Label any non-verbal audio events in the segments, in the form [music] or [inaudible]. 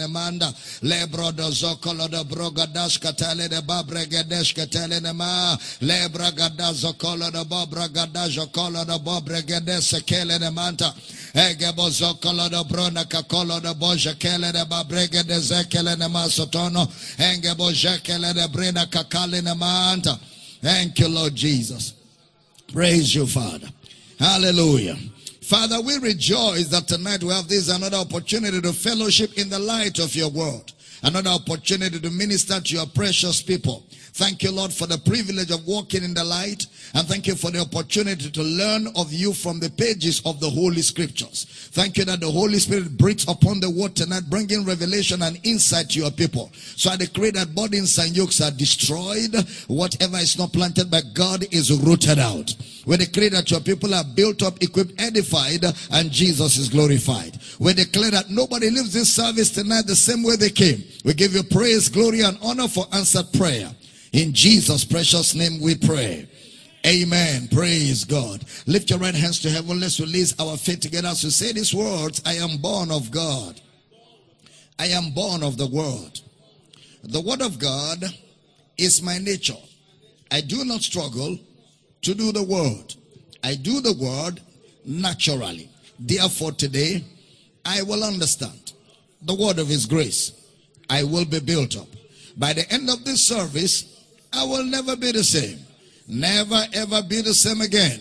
Nemanda lebro do zokolo do brogadash katele de babregedesh katele nema lebra gada zokolo do bobragada zokolo do bobregedesh sekele nemanta egebo zokolo do brona kakolo do boja kele de babregede zekele nema sotono. Engebo jekele de brena kakale thank you Lord Jesus. Praise you Father. Hallelujah Father, we rejoice that tonight we have this another opportunity to fellowship in the light of your word. Another opportunity to minister to your precious people. Thank you, Lord, for the privilege of walking in the light. And thank you for the opportunity to learn of you from the pages of the Holy Scriptures. Thank you that the Holy Spirit breathes upon the word tonight, bringing revelation and insight to your people. So I decree that burdens and yokes are destroyed. Whatever is not planted by God is rooted out. We decree that your people are built up, equipped, edified, and Jesus is glorified. We declare that nobody leaves this service tonight the same way they came. We give you praise, glory, and honor for answered prayer. In Jesus' precious name we pray. Amen. Praise God. Lift your right hands to heaven. Let's release our faith together as we say these words. I am born of God. I am born of the word. The word of God is my nature. I do not struggle to do the word. I do the word naturally. Therefore today, I will understand the word of his grace. I will be built up. By the end of this service, I will never be the same. Never ever be the same again.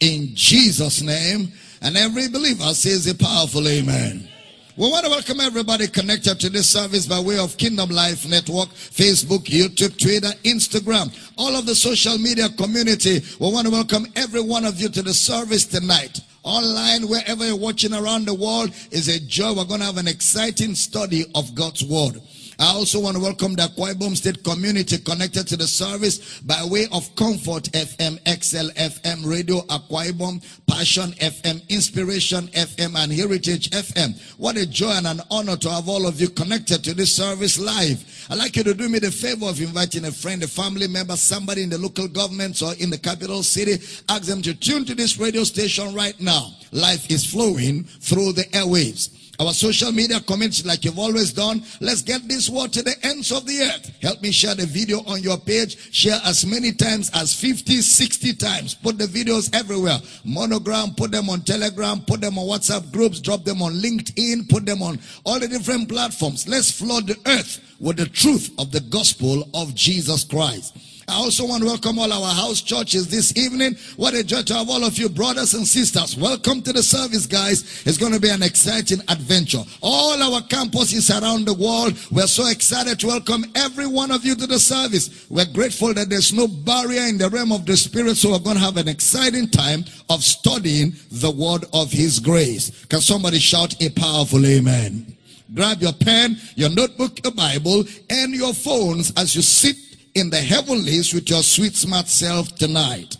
In Jesus' name. And every believer says a powerful amen. We want to welcome everybody connected to this service by way of Kingdom Life Network, Facebook, YouTube, Twitter, Instagram, all of the social media community. We want to welcome every one of you to the service tonight. Online, wherever you're watching around the world, is a joy. We're going to have an exciting study of God's Word. I also want to welcome the Akwa Ibom State community connected to the service by way of Comfort FM, XL FM, Radio Akwa Ibom, Passion FM, Inspiration FM, and Heritage FM. What a joy and an honor to have all of you connected to this service live. I'd like you to do me the favor of inviting a friend, a family member, somebody in the local government or in the capital city. Ask them to tune to this radio station right now. Life is flowing through the airwaves our social media comments like you've always done. Let's get this word to the ends of the earth. Help me share the video on your page. Share as many times as 50, 60 times. Put the videos everywhere. Monogram, put them on Telegram, put them on WhatsApp groups, drop them on LinkedIn, put them on all the different platforms. Let's flood the earth with the truth of the gospel of Jesus Christ. I also want to welcome all our house churches this evening. What a joy to have all of you brothers and sisters. Welcome to the service, guys. It's going to be an exciting adventure. All our campuses around the world, we're so excited to welcome every one of you to the service. We're grateful that there's no barrier in the realm of the spirit, so we're going to have an exciting time of studying the word of his grace. Can somebody shout a powerful amen? Grab your pen, your notebook, your Bible, and your phones as you sit in the heavenlies with your sweet smart self tonight.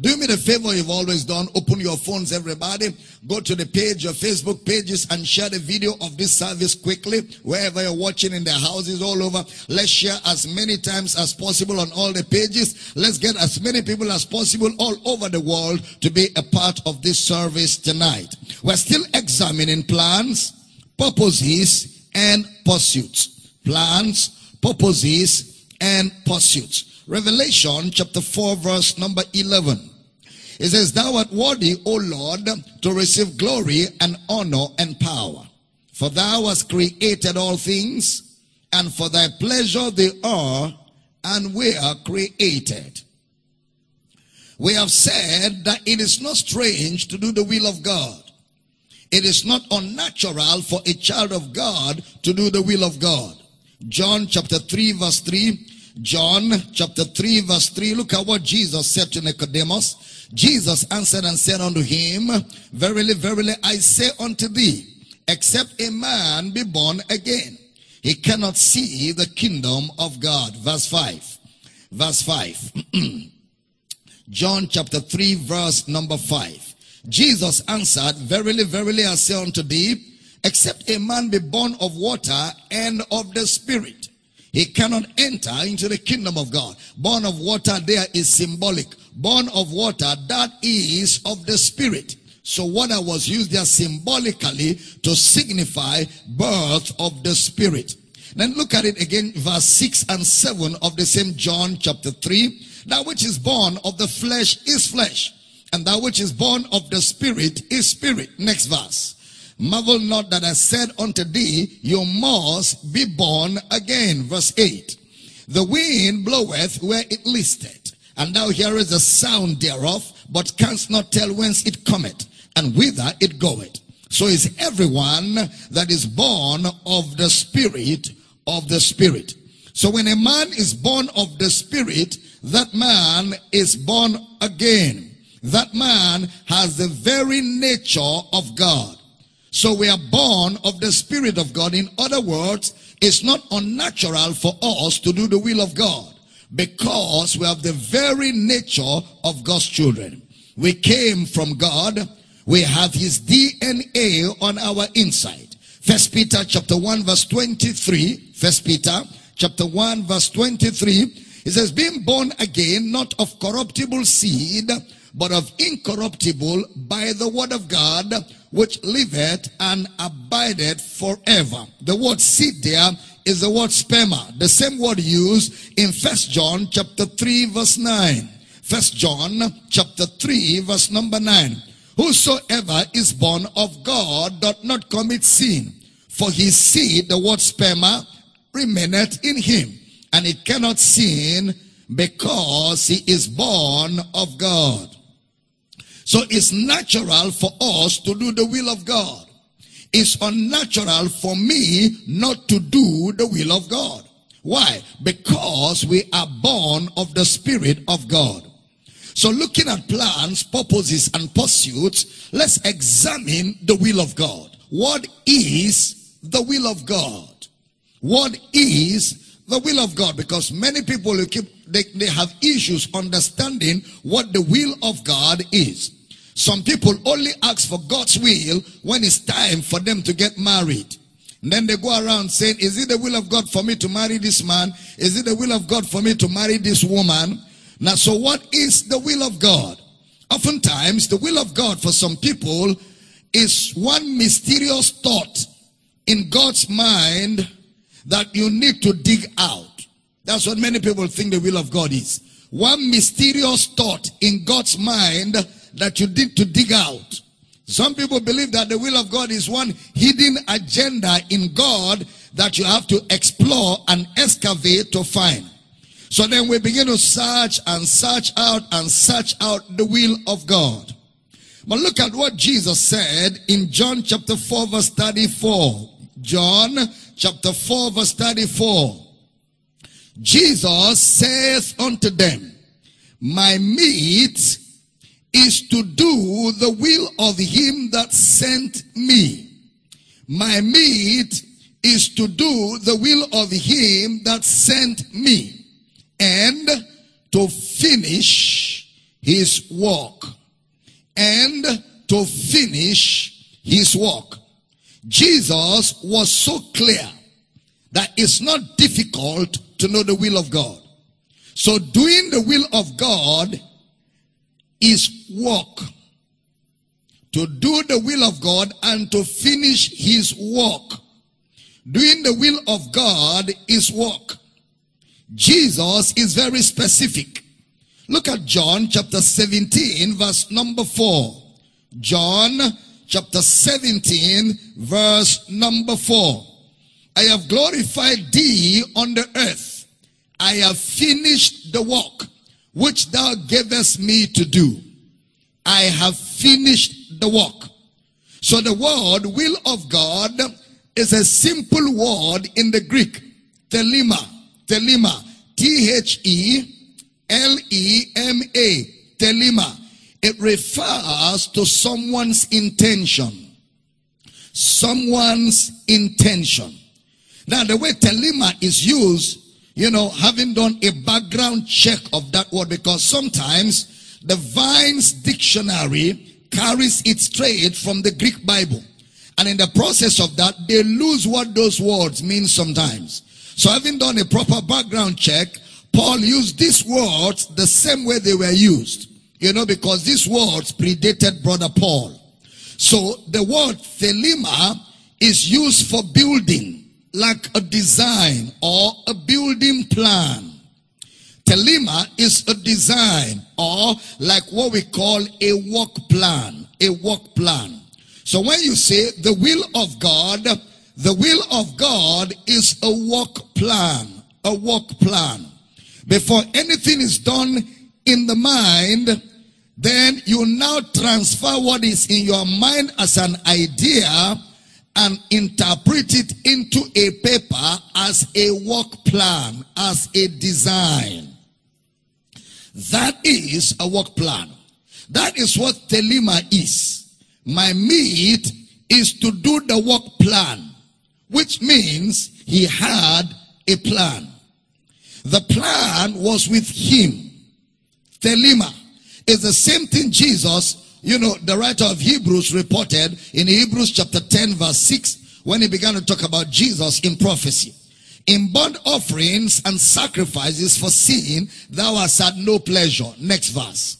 Do me the favor you've always done. Open your phones, everybody. Go to the page, your Facebook pages, and share the video of this service quickly. Wherever you're watching in the houses all over. Let's share as many times as possible on all the pages. Let's get as many people as possible all over the world to be a part of this service tonight. We're still examining plans, purposes, and pursuits plans, purposes, and pursuits. Revelation chapter 4 verse number 11. It says, Thou art worthy, O Lord, to receive glory and honor and power. For thou hast created all things, and for thy pleasure they are and were created. We have said that it is not strange to do the will of God. It is not unnatural for a child of God to do the will of God. John chapter 3 verse 3. John chapter 3 verse 3. Look at what Jesus said to Nicodemus. Jesus answered and said unto him, Verily, verily, I say unto thee, except a man be born again, he cannot see the kingdom of God. Verse 5. Verse 5. [clears throat] John chapter 3 verse number 5. Jesus answered, Verily, verily, I say unto thee, Except a man be born of water and of the Spirit, he cannot enter into the kingdom of God. Born of water there is symbolic. Born of water, that is of the Spirit. So water was used there symbolically to signify birth of the Spirit. Then look at it again, verse 6 and 7 of the same John chapter 3. That which is born of the flesh is flesh, and that which is born of the Spirit is spirit. Next verse. Marvel not that I said unto thee, you must be born again. Verse 8. The wind bloweth where it listeth, and thou hearest the sound thereof, but canst not tell whence it cometh, and whither it goeth. So is everyone that is born of the Spirit of the Spirit. So when a man is born of the Spirit, that man is born again. That man has the very nature of God. So we are born of the Spirit of God. In other words, it's not unnatural for us to do the will of God because we have the very nature of God's children. We came from God. We have his DNA on our inside. First Peter chapter 1 verse 23. First Peter chapter 1 verse 23 it says, being born again, not of corruptible seed, but of incorruptible by the word of God, which liveth and abideth forever. The word seed there is the word sperma, the same word used in First John chapter 3 verse 9. First John chapter 3 verse number 9. Whosoever is born of God doth not commit sin, for his seed, the word sperma, remaineth in him and he cannot sin because he is born of God. So it's natural for us to do the will of God. It's unnatural for me not to do the will of God. Why? Because we are born of the Spirit of God. So looking at plans, purposes, and pursuits, let's examine the will of God. What is the will of God? What is the will of God because many people will keep, they, they have issues understanding what the will of God is. Some people only ask for God's will when it's time for them to get married. And then they go around saying, is it the will of God for me to marry this man? Is it the will of God for me to marry this woman? Now, so what is the will of God? Oftentimes, the will of God for some people is one mysterious thought in God's mind that you need to dig out. That's what many people think the will of God is. One mysterious thought in God's mind that you need to dig out. Some people believe that the will of God is one hidden agenda in God that you have to explore and excavate to find. So then we begin to search and search out and search out the will of God. But look at what Jesus said in John chapter 4 verse 34. John chapter 4 verse 34. Jesus says unto them, my meat is to do the will of him that sent me. My meat is to do the will of him that sent me and to finish his work and to finish his work. Jesus was so clear that it's not difficult to know the will of God. So doing the will of God is work. To do the will of God and to finish his work. Doing the will of God is work. Jesus is very specific. Look at John chapter 17 verse number 4. John chapter 17, verse number 4. I have glorified thee on the earth. I have finished the work which thou gavest me to do. I have finished the work. So the word will of God is a simple word in the Greek. Thelema. Thelema. T-H-E-L-E-M-A. Thelema. It refers to someone's intention. Someone's intention. Now, the way thelema is used, you know, having done a background check of that word, because sometimes the Vine's dictionary carries its trade from the Greek Bible. And in the process of that, they lose what those words mean sometimes. So having done a proper background check, Paul used these words the same way they were used. You know, because these words predated brother Paul. So the word thelema is used for building, like a design or a building plan. Thelema is a design or like what we call a work plan, a work plan. So when you say the will of God, the will of God is a work plan, a work plan. Before anything is done in the mind, then you now transfer what is in your mind as an idea and interpret it into a paper as a work plan, as a design. That is a work plan. That is what thelema is. My meat is to do the work plan, which means he had a plan. The plan was with him. Thelema is the same thing Jesus, you know, the writer of Hebrews reported in Hebrews chapter 10 verse 6 when he began to talk about Jesus in prophecy. In burnt offerings and sacrifices for sin, thou hast had no pleasure. Next verse.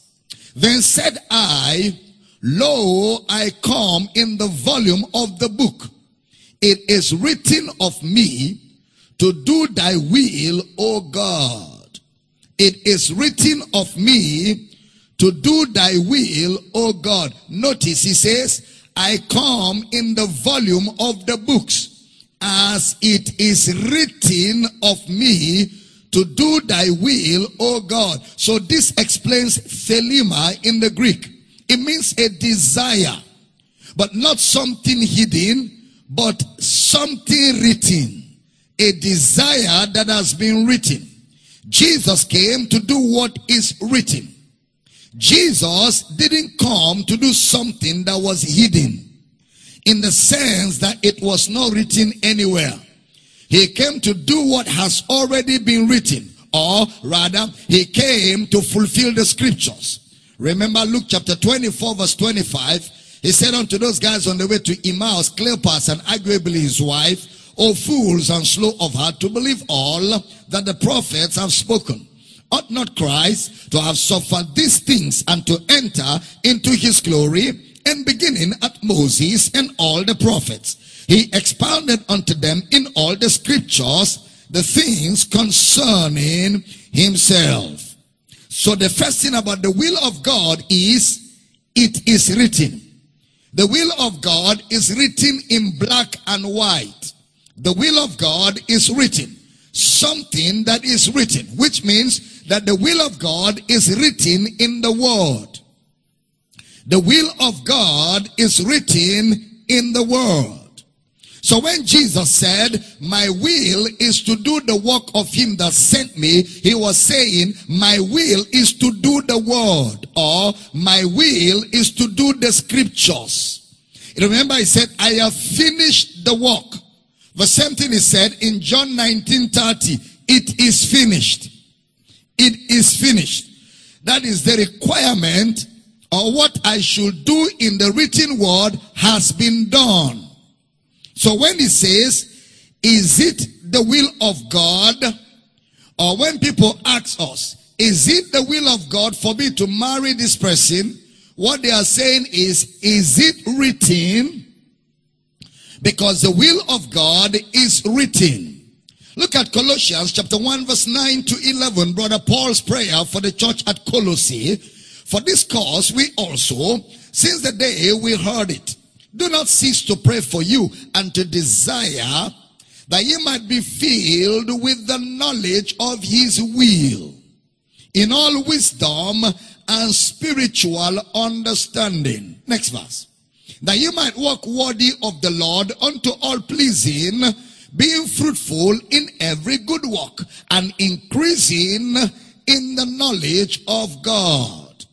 Then said I, Lo, I come in the volume of the book. It is written of me to do thy will, O God. It is written of me to do thy will, O God. Notice he says, I come in the volume of the books as it is written of me to do thy will, O God. So this explains thelema in the Greek. It means a desire, but not something hidden, but something written. A desire that has been written. Jesus came to do what is written. Jesus didn't come to do something that was hidden in the sense that it was not written anywhere. He came to do what has already been written, or rather, he came to fulfill the scriptures. Remember Luke chapter 24, verse 25. He said unto those guys on the way to Emmaus, Cleopas and arguably his wife, O fools and slow of heart to believe all that the prophets have spoken. Ought not Christ to have suffered these things and to enter into his glory? and beginning at Moses and all the prophets. He expounded unto them in all the scriptures the things concerning himself. So the first thing about the will of God is it is written. The will of God is written in black and white. The will of God is written. Something that is written, which means that the will of God is written in the word. The will of God is written in the word. So when Jesus said, my will is to do the work of him that sent me, he was saying, my will is to do the word or my will is to do the scriptures. Remember he said, I have finished the work. The same thing he said in John 19, 30. It is finished. It is finished. That is the requirement or what I should do in the written word has been done. So when he says, is it the will of God? Or when people ask us, is it the will of God for me to marry this person? What they are saying is, is it written? Because the will of God is written. Look at Colossians chapter 1 verse 9 to 11. Brother Paul's prayer for the church at Colossae for this cause we also, since the day we heard it, do not cease to pray for you and to desire that you might be filled with the knowledge of his will in all wisdom and spiritual understanding. Next verse. That you might walk worthy of the Lord unto all pleasing, being fruitful in every good work and increasing in the knowledge of God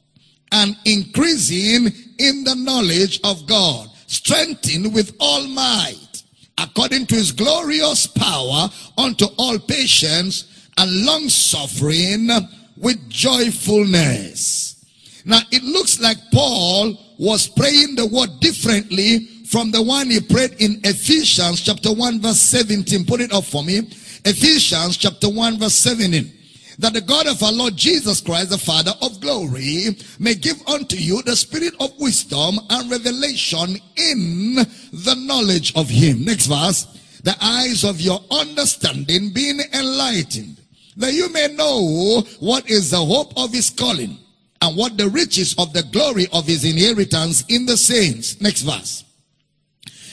and increasing in the knowledge of God, strengthened with all might, according to his glorious power, unto all patience and long suffering with joyfulness. Now it looks like Paul was praying the word differently from the one he prayed in Ephesians chapter 1 verse 17. Put it up for me. Ephesians chapter 1 verse 17. that the God of our Lord Jesus Christ, the Father of glory, may give unto you the spirit of wisdom and revelation in the knowledge of him. Next verse. The eyes of your understanding being enlightened, that you may know what is the hope of his calling and what the riches of the glory of his inheritance in the saints. Next verse.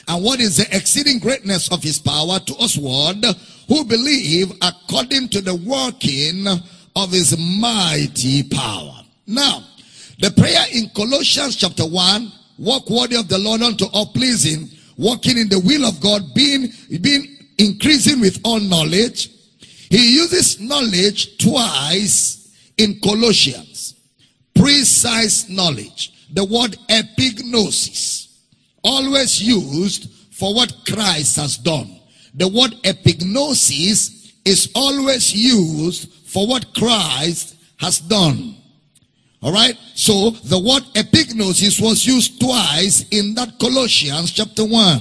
And what is the exceeding greatness of his power to usward who believe according to the working of his mighty power. Now, the prayer in Colossians chapter 1, walk worthy of the Lord unto all pleasing, walking in the will of God, being, being increasing with all knowledge. He uses knowledge twice in Colossians. Precise knowledge. The word epignosis. Always used for what Christ has done. The word epignosis is always used for what Christ has done. All right. So the word epignosis was used twice in that Colossians chapter 1.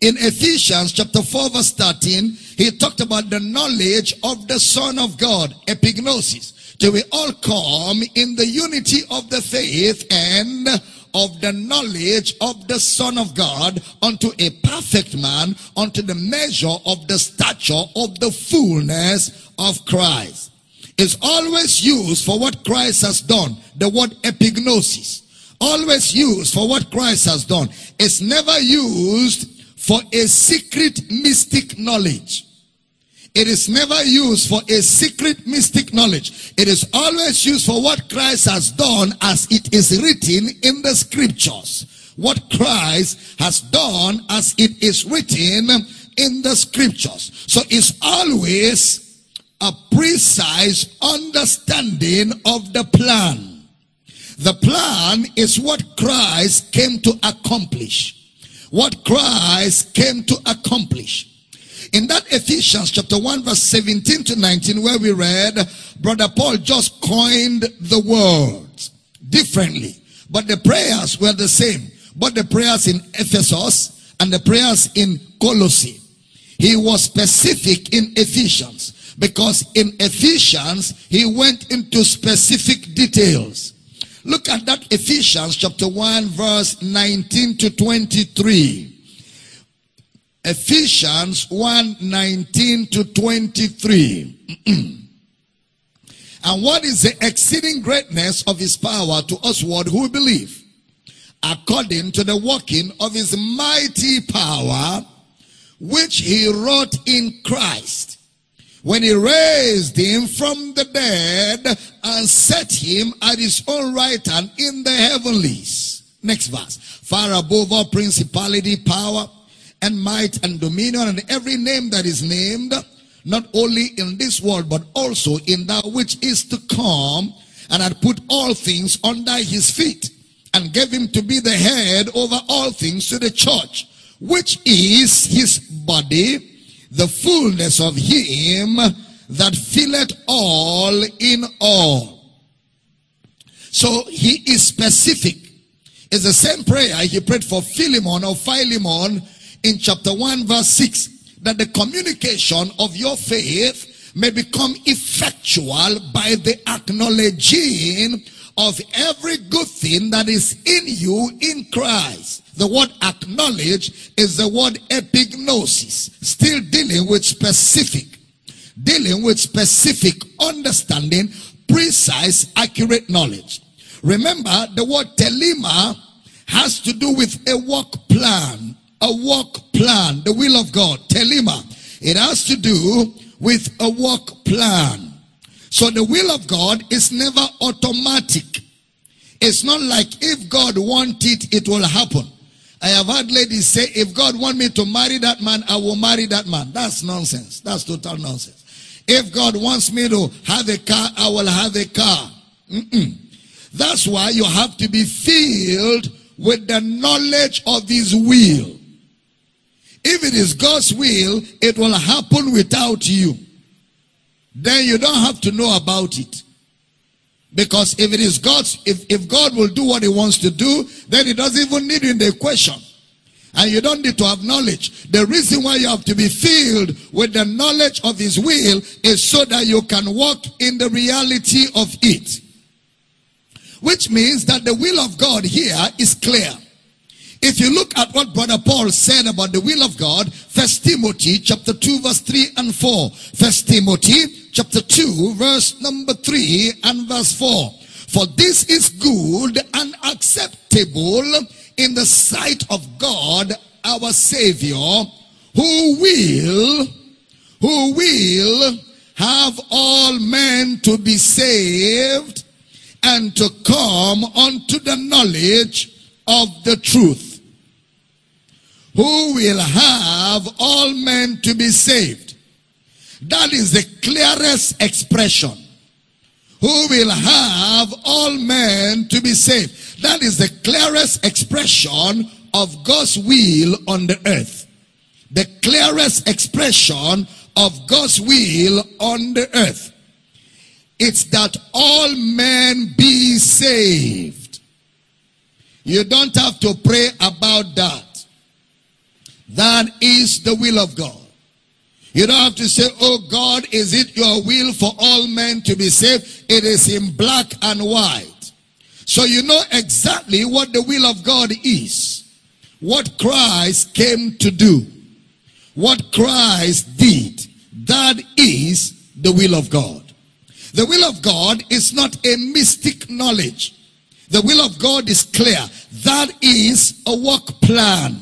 In Ephesians chapter 4 verse 13, he talked about the knowledge of the Son of God, epignosis. Till we all come in the unity of the faith and of the knowledge of the Son of God unto a perfect man, unto the measure of the stature of the fullness of Christ. It's always used for what Christ has done. The word epignosis. Always used for what Christ has done. It's never used for a secret mystic knowledge. It is never used for a secret mystic knowledge. It is always used for what Christ has done as it is written in the scriptures. What Christ has done as it is written in the scriptures. So it's always a precise understanding of the plan. The plan is what Christ came to accomplish. What Christ came to accomplish. In that Ephesians chapter 1 verse 17 to 19 where we read, Brother Paul just coined the words differently. But the prayers were the same. But the prayers in Ephesus and the prayers in Colossae. He was specific in Ephesians because in Ephesians he went into specific details. Look at that Ephesians chapter 1 verse 19 to 23. Ephesians 1 19 to 23. [clears throat] and what is the exceeding greatness of his power to usward who believe? According to the working of his mighty power, which he wrought in Christ, when he raised him from the dead and set him at his own right hand in the heavenlies. Next verse. Far above all principality, power, and might and dominion and every name that is named, not only in this world, but also in that which is to come, and had put all things under his feet, and gave him to be the head over all things to the church, which is his body, the fullness of him that filleth all in all. So he is specific. It's the same prayer he prayed for Philemon or Philemon in chapter 1 verse 6 that the communication of your faith may become effectual by the acknowledging of every good thing that is in you in Christ. The word acknowledge is the word epignosis, still dealing with specific, dealing with specific understanding, precise, accurate knowledge. Remember, the word thelema has to do with a work plan, a work plan, the will of God, thelema. Ah, it has to do with a work plan. So the will of God is never automatic. It's not like if God want it, it will happen. I have heard ladies say, if God want me to marry that man, I will marry that man. That's nonsense. That's total nonsense. If God wants me to have a car, I will have a car. Mm-mm. That's why you have to be filled with the knowledge of his will. If it is God's will, it will happen without you. Then you don't have to know about it. Because if it is God's, if, if God will do what he wants to do, then he doesn't even need you in the equation. And you don't need to have knowledge. The reason why you have to be filled with the knowledge of His will is so that you can walk in the reality of it. Which means that the will of God here is clear. If you look at what Brother Paul said about the will of God, First Timothy chapter 2 verse 3 and 4. First Timothy chapter 2 verse number 3 and verse 4. For this is good and acceptable in the sight of God our Savior, who will, who will have all men to be saved and to come unto the knowledge of the truth who will have all men to be saved. That is the clearest expression. Who will have all men to be saved. That is the clearest expression of God's will on the earth. The clearest expression of God's will on the earth. It's that all men be saved. You don't have to pray about that. That is the will of God. You don't have to say, oh God, is it your will for all men to be saved? It is in black and white. So you know exactly what the will of God is. What Christ came to do. What Christ did. That is the will of God. The will of God is not a mystic knowledge. The will of God is clear. That is a work plan.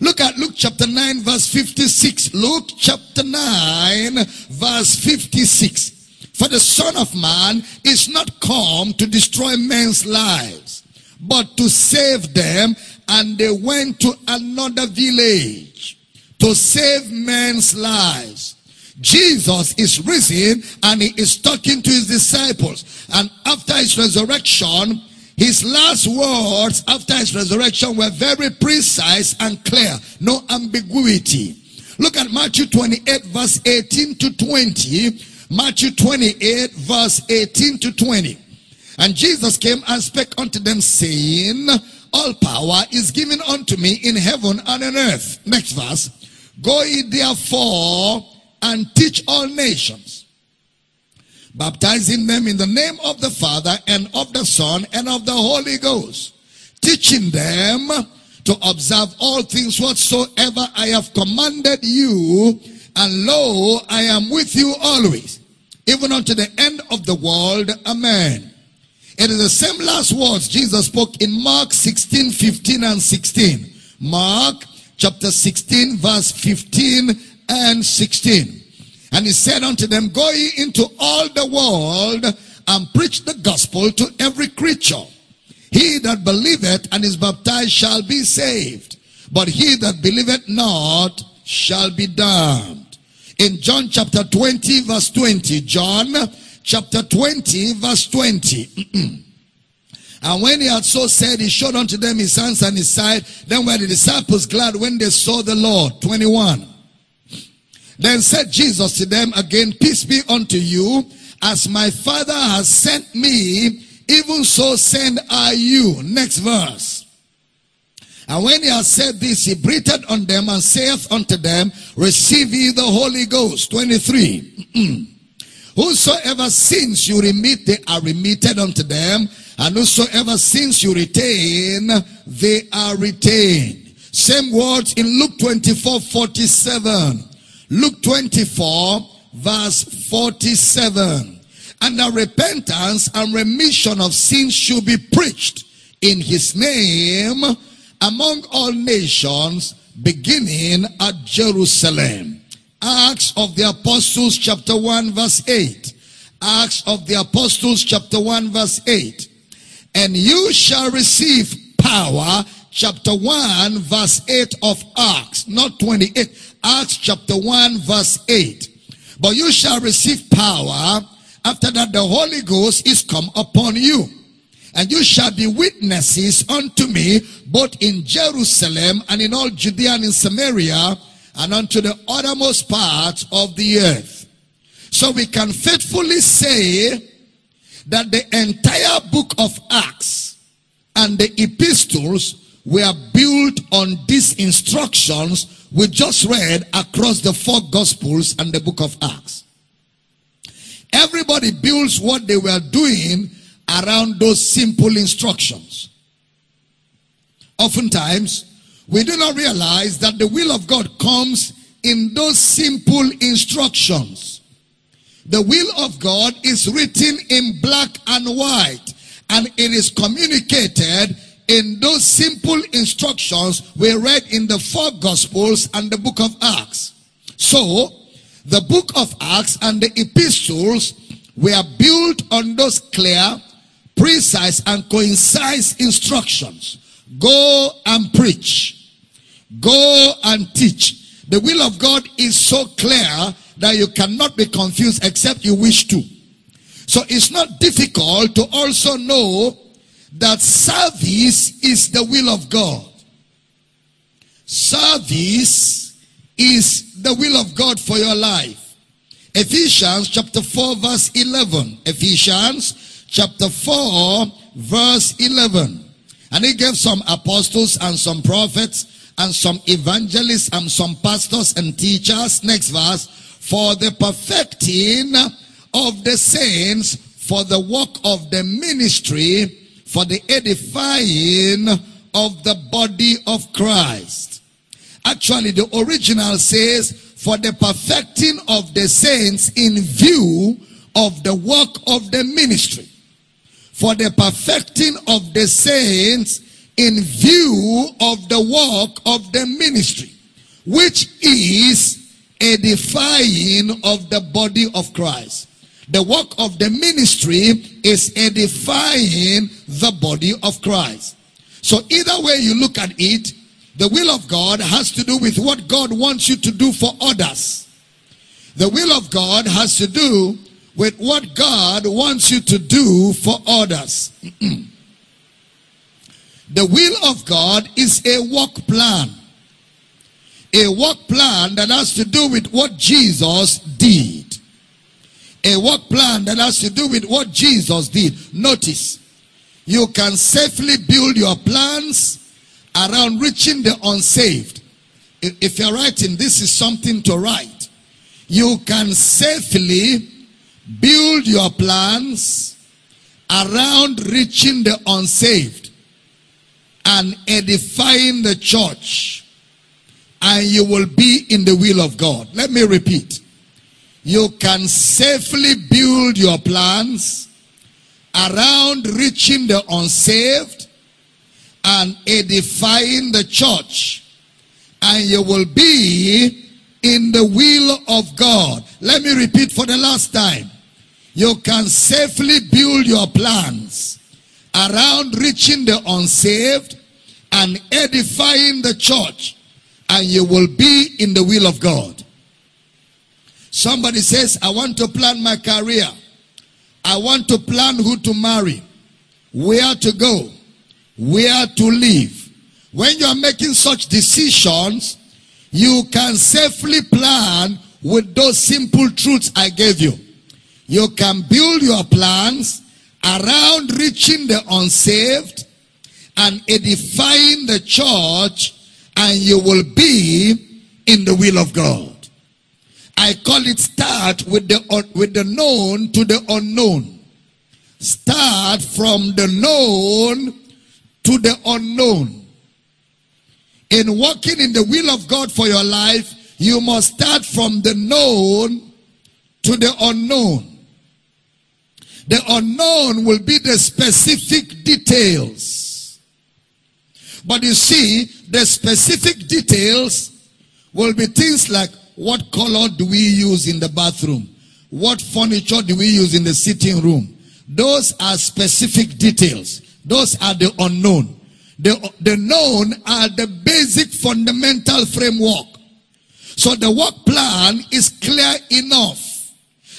Look at Luke chapter 9 verse 56. Luke chapter 9 verse 56. For the son of man is not come to destroy men's lives, but to save them. And they went to another village to save men's lives. Jesus is risen and he is talking to his disciples. And after his resurrection, his last words after his resurrection were very precise and clear. No ambiguity. Look at Matthew 28 verse 18 to 20. Matthew 28 verse 18 to 20. And Jesus came and spake unto them saying, All power is given unto me in heaven and on earth. Next verse. Go ye therefore and teach all nations baptizing them in the name of the Father and of the Son and of the Holy Ghost, teaching them to observe all things whatsoever I have commanded you, and lo, I am with you always, even unto the end of the world. Amen. It is the same last words Jesus spoke in Mark 16, 15 and 16. Mark chapter 16 verse 15 and 16. And he said unto them, Go ye into all the world and preach the gospel to every creature. He that believeth and is baptized shall be saved, but he that believeth not shall be damned. In John chapter 20 verse 20, John chapter 20 verse 20. [clears throat] and when he had so said, he showed unto them his hands and his side. Then were the disciples glad when they saw the Lord. 21. Then said Jesus to them again, Peace be unto you. As my Father has sent me, even so send I you. Next verse. And when he had said this, he breathed on them and saith unto them, Receive ye the Holy Ghost. 23. [clears throat] Whosoever sins you remit, they are remitted unto them. And whosoever sins you retain, they are retained. Same words in Luke 24, 47. Luke 24 verse 47. And that repentance and remission of sins should be preached in his name among all nations beginning at Jerusalem. Acts of the Apostles chapter 1 verse 8. Acts of the Apostles chapter 1 verse 8. And you shall receive power chapter 1 verse 8 of Acts, not 28. Acts chapter 1 verse 8. But you shall receive power after that the Holy Ghost is come upon you. And you shall be witnesses unto me both in Jerusalem and in all Judea and in Samaria and unto the uttermost parts of the earth. So we can faithfully say that the entire book of Acts and the epistles were built on these instructions we just read across the four gospels and the book of Acts. Everybody builds what they were doing around those simple instructions. Oftentimes, we do not realize that the will of God comes in those simple instructions. The will of God is written in black and white and it is communicated in those simple instructions we read in the four gospels and the book of Acts. So, the book of Acts and the epistles were built on those clear, precise, and concise instructions. Go and preach. Go and teach. The will of God is so clear that you cannot be confused except you wish to. So it's not difficult to also know that service is the will of God. Service is the will of God for your life. Ephesians chapter 4 verse 11. Ephesians chapter 4 verse 11. And he gave some apostles and some prophets and some evangelists and some pastors and teachers. Next verse. For the perfecting of the saints, for the work of the ministry, for the edifying of the body of Christ. Actually, the original says, for the perfecting of the saints in view of the work of the ministry for the perfecting of the saints in view of the work of the ministry, which is edifying of the body of Christ. The work of the ministry is edifying the body of Christ. So either way you look at it, the will of God has to do with what God wants you to do for others. The will of God has to do with what God wants you to do for others. [clears throat] the will of God is a work plan. A work plan that has to do with what Jesus did. A work plan that has to do with what Jesus did. Notice, you can safely build your plans around reaching the unsaved. If you're writing, this is something to write. You can safely Build your plans around reaching the unsaved and edifying the church, and you will be in the will of God. Let me repeat. You can safely build your plans around reaching the unsaved and edifying the church, and you will be in the will of God. Let me repeat for the last time you can safely build your plans around reaching the unsaved and edifying the church, and you will be in the will of God. Somebody says, I want to plan my career. I want to plan who to marry, where to go, where to live. When you are making such decisions, you can safely plan with those simple truths I gave you. You can build your plans around reaching the unsaved and edifying the church, and you will be in the will of God. I call it start with the, with the known to the unknown. Start from the known to the unknown. In walking in the will of God for your life, you must start from the known to the unknown. The unknown will be the specific details. But you see, the specific details will be things like what color do we use in the bathroom? What furniture do we use in the sitting room? Those are specific details. Those are the unknown. The, the known are the basic fundamental framework. So the work plan is clear enough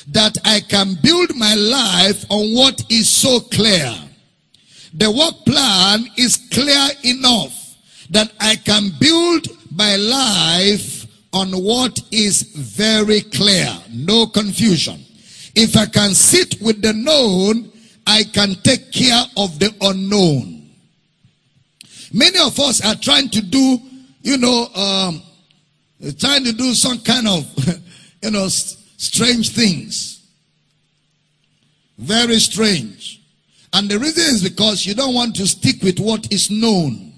that I can build my life on what is so clear. The work plan is clear enough that I can build my life on what is very clear. No confusion. If I can sit with the known, I can take care of the unknown. Many of us are trying to do, you know, um, trying to do some kind of, [laughs] you know, strange things. Very strange. And the reason is because you don't want to stick with what is known.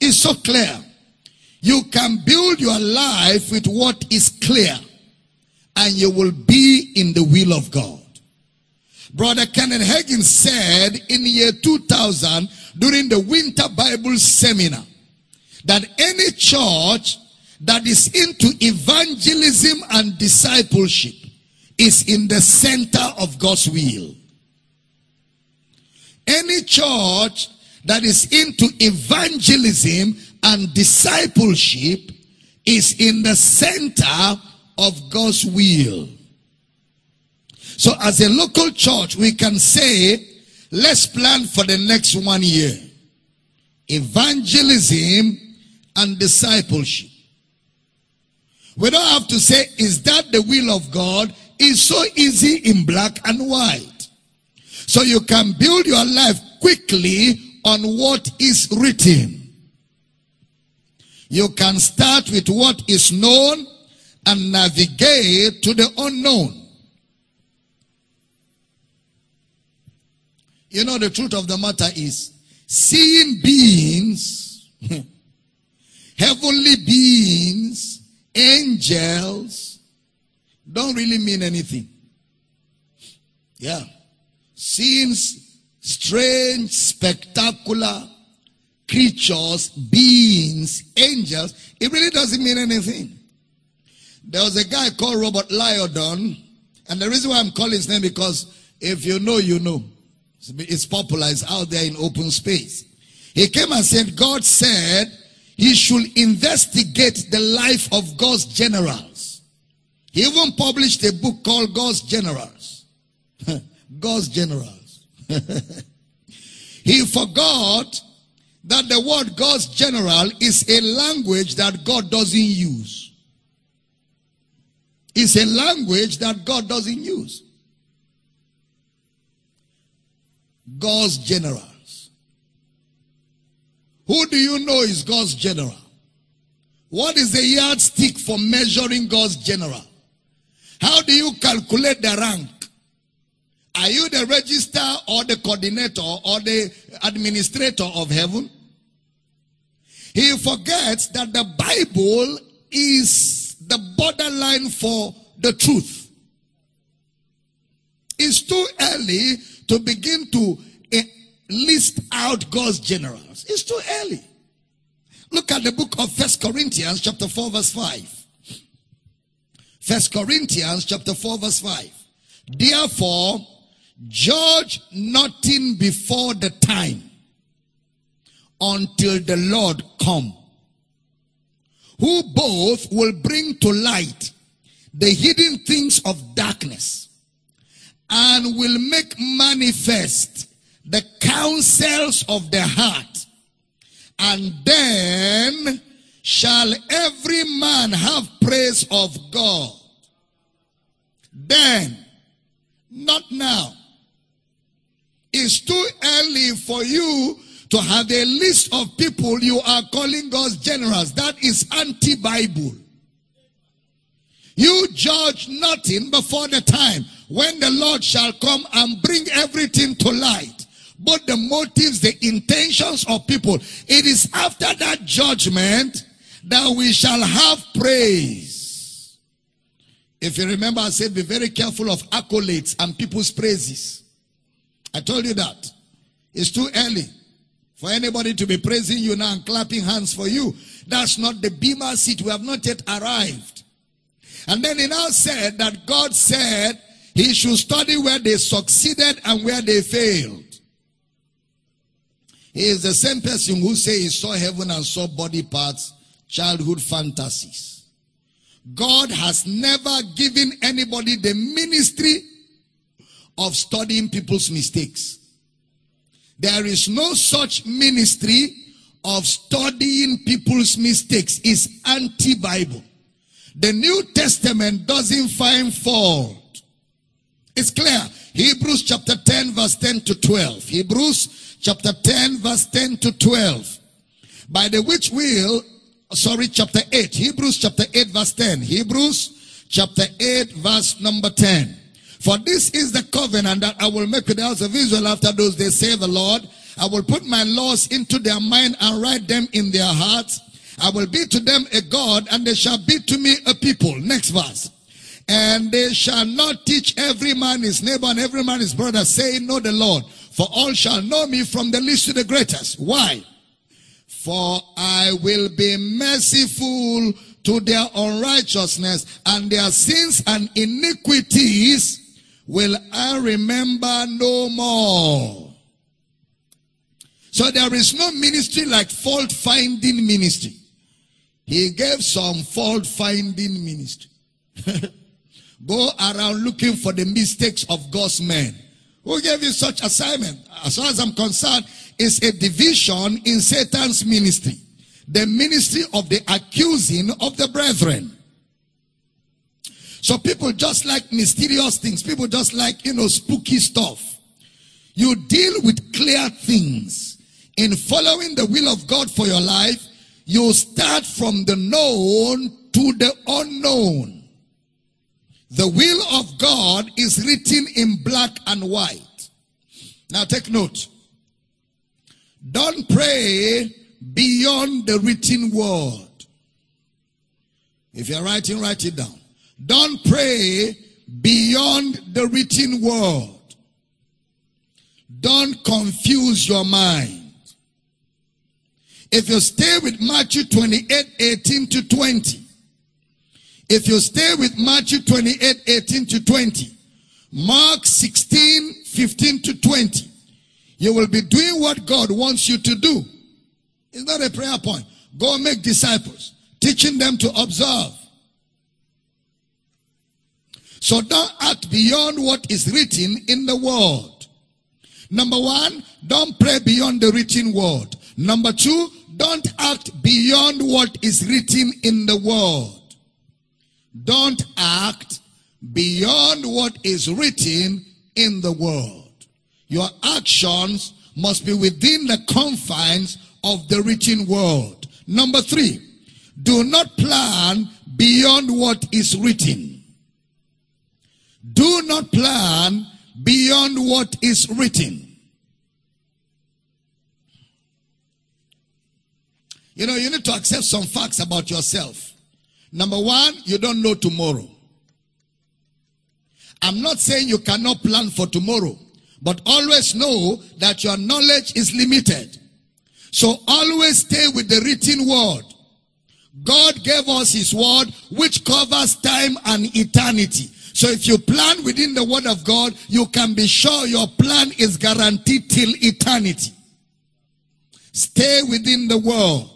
It's so clear. You can build your life with what is clear and you will be in the will of God. Brother Kenneth Hagin said in the year 2000 during the Winter Bible Seminar that any church that is into evangelism and discipleship is in the center of God's will. Any church that is into evangelism and discipleship is in the center of God's will. So as a local church, we can say, let's plan for the next one year. Evangelism and discipleship. We don't have to say, is that the will of God? It's so easy in black and white. So you can build your life quickly on what is written. You can start with what is known and navigate to the unknown. You know, the truth of the matter is, seeing beings, [laughs] heavenly beings, angels, don't really mean anything. Yeah. Seeing strange, spectacular creatures, beings, angels, it really doesn't mean anything. There was a guy called Robert Liardon, and the reason why I'm calling his name because if you know, you know. It's popular, it's out there in open space. He came and said, God said he should investigate the life of God's generals. He even published a book called God's Generals. [laughs] God's Generals. [laughs] he forgot that the word God's general is a language that God doesn't use. It's a language that God doesn't use. God's generals. Who do you know is God's general? What is the yardstick for measuring God's general? How do you calculate the rank? Are you the register or the coordinator or the administrator of heaven? He forgets that the Bible is the borderline for the truth. It's too early to begin to eh, list out God's generals. It's too early. Look at the book of First Corinthians chapter 4 verse 5. First Corinthians chapter 4 verse 5. Therefore, judge nothing before the time until the Lord come, who both will bring to light the hidden things of darkness and will make manifest the counsels of the heart. And then shall every man have praise of God. Then, not now. It's too early for you to have a list of people you are calling God's generals. That is anti-Bible. You judge nothing before the time when the Lord shall come and bring everything to light. But the motives, the intentions of people. It is after that judgment that we shall have praise. If you remember, I said be very careful of accolades and people's praises. I told you that. It's too early for anybody to be praising you now and clapping hands for you. That's not the bema seat. We have not yet arrived. And then he now said that God said he should study where they succeeded and where they failed. He is the same person who say he saw heaven and saw body parts, childhood fantasies. God has never given anybody the ministry of studying people's mistakes. There is no such ministry of studying people's mistakes. It's anti-Bible. The New Testament doesn't find fault. It's clear. Hebrews chapter 10 verse 10 to 12. Hebrews chapter 10, verse 10 to 12. By the which will, sorry, chapter 8, Hebrews chapter 8, verse 10. Hebrews chapter 8, verse number 10. For this is the covenant that I will make with the house of Israel after those days, say the Lord. I will put my laws into their mind and write them in their hearts. I will be to them a God and they shall be to me a people. Next verse. And they shall not teach every man his neighbor and every man his brother, saying, Know the Lord. For all shall know me from the least to the greatest. Why? For I will be merciful to their unrighteousness and their sins and iniquities will I remember no more. So there is no ministry like fault finding ministry. He gave some fault finding ministry. [laughs] Go around looking for the mistakes of God's men. Who gave you such assignment? As far as I'm concerned, it's a division in Satan's ministry. The ministry of the accusing of the brethren. So people just like mysterious things. People just like, you know, spooky stuff. You deal with clear things. In following the will of God for your life, you start from the known to the unknown. The will of God is written in black and white. Now take note. Don't pray beyond the written word. If you're writing, write it down. Don't pray beyond the written word. Don't confuse your mind. If you stay with Matthew 28, 18 to 20, if you stay with Matthew 28, 18 to 20, Mark 16, 15 to 20, you will be doing what God wants you to do. It's not a prayer point. Go make disciples, teaching them to observe. So don't act beyond what is written in the word. Number one, don't pray beyond the written word. Number two, don't act beyond what is written in the word. Don't act beyond what is written in the world. Your actions must be within the confines of the written word. Number three, do not plan beyond what is written. Do not plan beyond what is written. You know, you need to accept some facts about yourself. Number one, you don't know tomorrow. I'm not saying you cannot plan for tomorrow, but always know that your knowledge is limited. So always stay with the written word. God gave us his word which covers time and eternity. So if you plan within the word of God, you can be sure your plan is guaranteed till eternity. Stay within the word.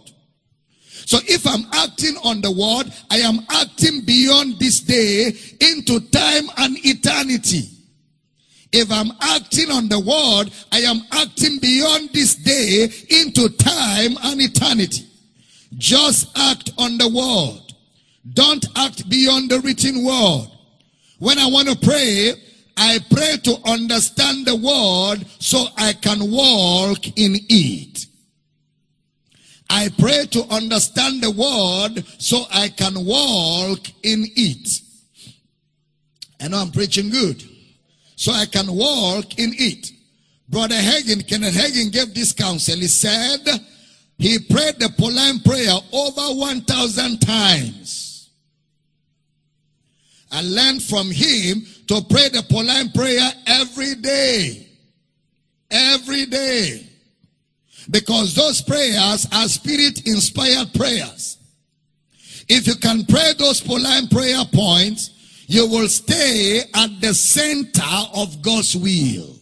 So if I'm acting on the word, I am acting beyond this day into time and eternity. If I'm acting on the word, I am acting beyond this day into time and eternity. Just act on the word. Don't act beyond the written word. When I want to pray, I pray to understand the word so I can walk in it. I pray to understand the word so I can walk in it. I know I'm preaching good. So I can walk in it. Brother Hagin, Kenneth Hagin gave this counsel. He said he prayed the Pauline prayer over 1,000 times. I learned from him to pray the Pauline prayer every day. Every day. Because those prayers are spirit inspired prayers. If you can pray those Pauline prayer points, you will stay at the center of God's will.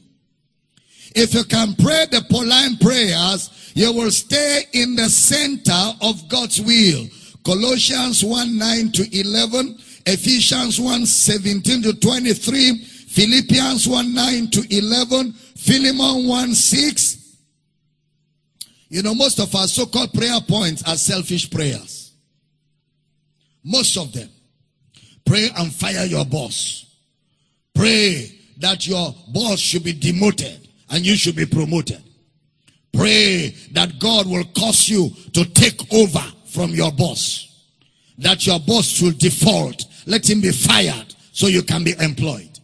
If you can pray the Pauline prayers, you will stay in the center of God's will. Colossians 1 9 to 11, Ephesians 1 17 to 23, Philippians 1 9 to 11, Philemon 1 6, you know, most of our so-called prayer points are selfish prayers. Most of them. Pray and fire your boss. Pray that your boss should be demoted and you should be promoted. Pray that God will cause you to take over from your boss. That your boss should default. Let him be fired so you can be employed.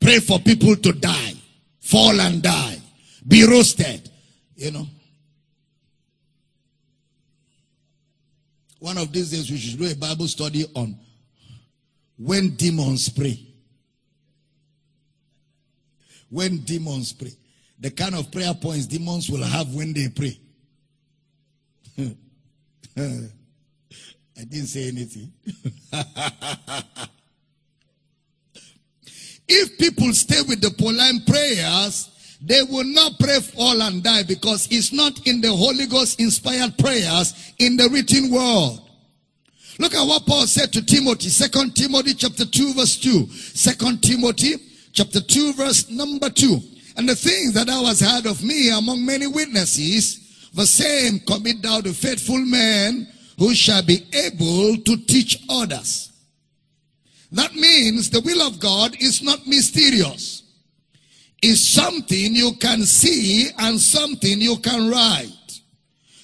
Pray for people to die, fall and die, be roasted. You know. One of these days we should do a Bible study on when demons pray. When demons pray. The kind of prayer points demons will have when they pray. [laughs] I didn't say anything. [laughs] if people stay with the Pauline prayers, they will not pray all and die because it's not in the Holy Ghost inspired prayers in the written word. Look at what Paul said to Timothy, Second Timothy chapter 2 verse 2. Second Timothy chapter 2 verse number 2. And the things that thou hast heard of me among many witnesses, the same commit thou to faithful men who shall be able to teach others. That means the will of God is not mysterious. It's something you can see and something you can write.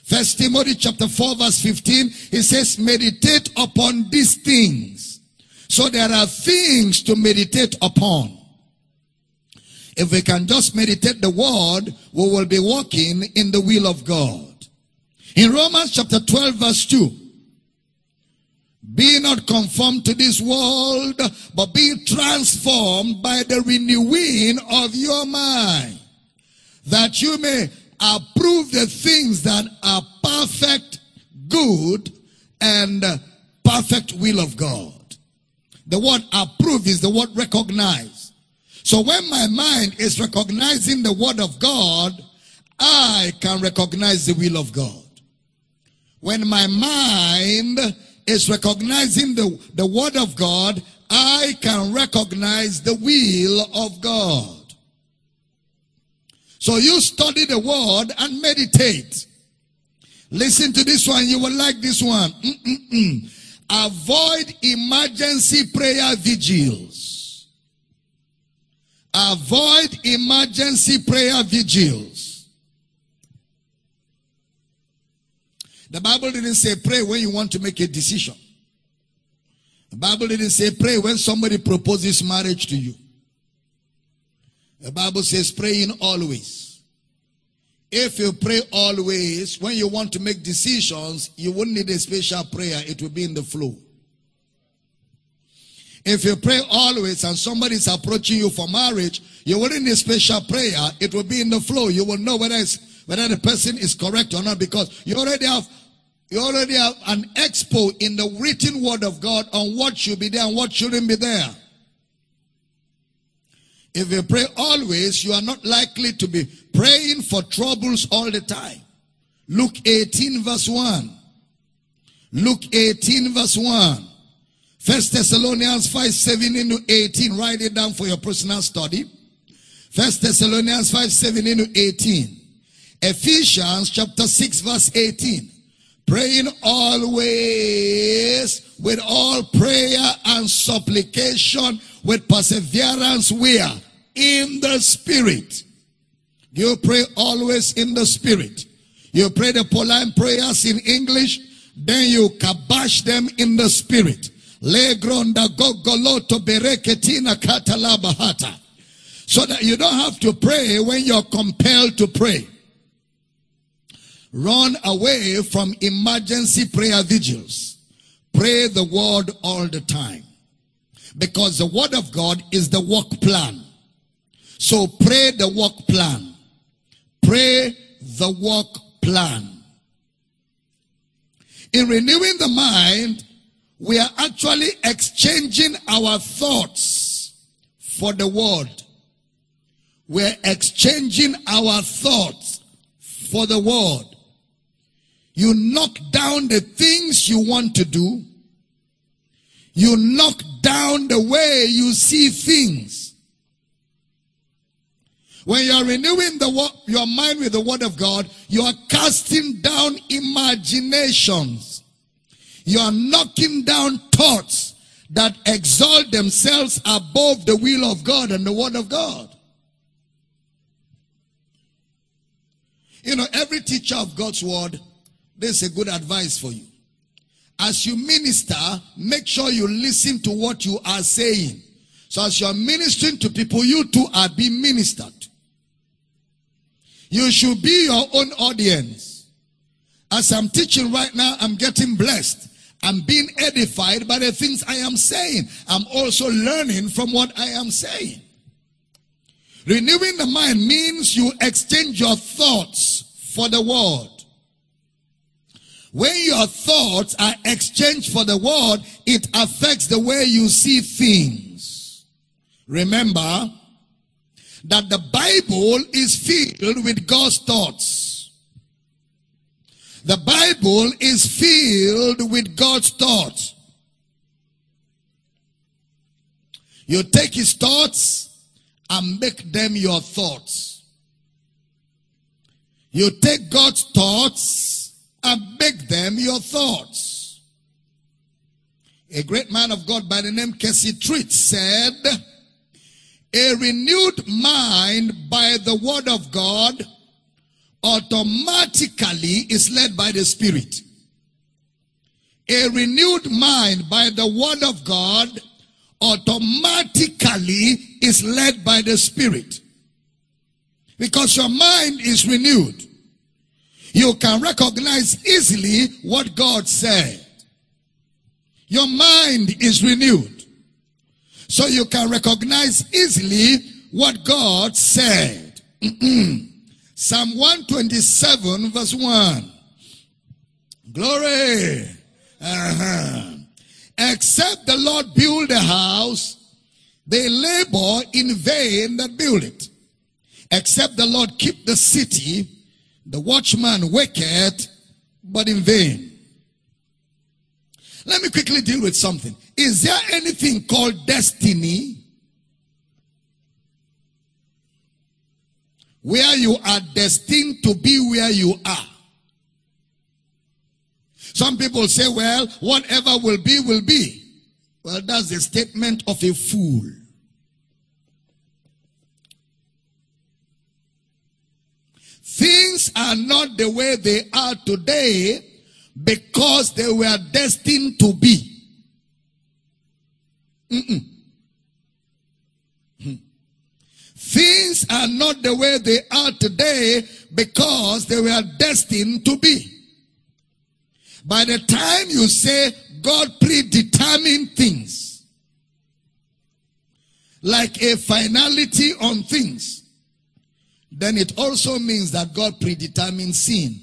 First Timothy chapter 4 verse 15, he says, meditate upon these things. So there are things to meditate upon. If we can just meditate the word, we will be walking in the will of God. In Romans chapter 12 verse 2, be not conformed to this world, but be transformed by the renewing of your mind, that you may approve the things that are perfect, good, and perfect will of God. The word approve is the word recognize. So when my mind is recognizing the word of God, I can recognize the will of God. When my mind is recognizing the, the word of God, I can recognize the will of God. So you study the word and meditate. Listen to this one. You will like this one. Mm-mm-mm. Avoid emergency prayer vigils. Avoid emergency prayer vigils. The Bible didn't say pray when you want to make a decision. The Bible didn't say pray when somebody proposes marriage to you. The Bible says praying always. If you pray always, when you want to make decisions, you won't need a special prayer. It will be in the flow. If you pray always and somebody is approaching you for marriage, you wouldn't need special prayer. It will be in the flow. You will know whether it's, whether the person is correct or not because you already have you already have an expo in the written word of God on what should be there and what shouldn't be there. If you pray always, you are not likely to be praying for troubles all the time. Luke 18 verse 1. Luke 18 verse 1. First Thessalonians 5, 17 to 18. Write it down for your personal study. First Thessalonians 5, 17 to 18. Ephesians chapter 6 verse 18. Praying always with all prayer and supplication with perseverance where? In the spirit. You pray always in the spirit. You pray the Pauline prayers in English, then you kabash them in the spirit. So that you don't have to pray when you're compelled to pray. Run away from emergency prayer vigils. Pray the word all the time. Because the word of God is the work plan. So pray the work plan. Pray the work plan. In renewing the mind, we are actually exchanging our thoughts for the word. We're exchanging our thoughts for the word. You knock down the things you want to do. You knock down the way you see things. When you are renewing the your mind with the word of God, you are casting down imaginations. You are knocking down thoughts that exalt themselves above the will of God and the word of God. You know, every teacher of God's word, this is a good advice for you. As you minister, make sure you listen to what you are saying. So as you are ministering to people, you too are being ministered. You should be your own audience. As I'm teaching right now, I'm getting blessed. I'm being edified by the things I am saying. I'm also learning from what I am saying. Renewing the mind means you exchange your thoughts for the word. When your thoughts are exchanged for the word, it affects the way you see things. Remember that the Bible is filled with God's thoughts. The Bible is filled with God's thoughts. You take his thoughts and make them your thoughts. You take God's thoughts and make them your thoughts. A great man of God by the name Casey Treat said, a renewed mind by the word of God automatically is led by the Spirit. A renewed mind by the word of God automatically is led by the Spirit. Because your mind is renewed. You can recognize easily what God said. Your mind is renewed. So you can recognize easily what God said. Psalm 127 verse 1. Glory. Uh-huh. Except the Lord build a house, they labor in vain that build it. Except the Lord keep the city, the watchman waketh, but in vain. Let me quickly deal with something. Is there anything called destiny? Where you are destined to be where you are. Some people say, well, whatever will be, will be. Well, that's a statement of a fool. Things are not the way they are today because they were destined to be. Mm-mm. Hmm. Things are not the way they are today because they were destined to be. By the time you say God predetermined things, like a finality on things, then it also means that God predetermined sin.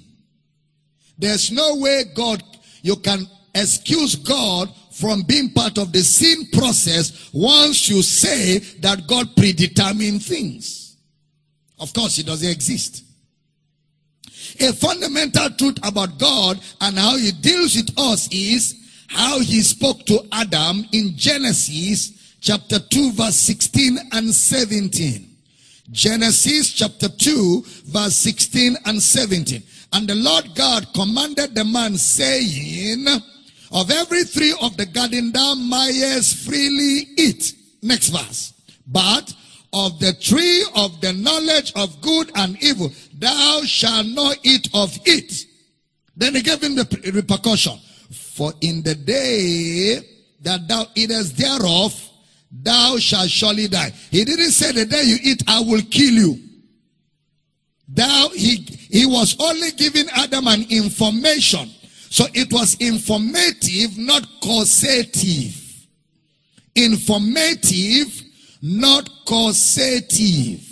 There's no way God, you can excuse God from being part of the sin process once you say that God predetermined things. Of course, it doesn't exist. A fundamental truth about God and how he deals with us is how he spoke to Adam in Genesis chapter 2 verse 16 and 17. Genesis chapter 2 verse 16 and 17. And the Lord God commanded the man saying, of every tree of the garden thou mayest freely eat. Next verse. But of the tree of the knowledge of good and evil, thou shalt not eat of it. Then he gave him the repercussion. For in the day that thou eatest thereof, thou shalt surely die. He didn't say the day you eat, I will kill you. Thou, he, he was only giving Adam an information. So it was informative, not causative. Informative, not causative.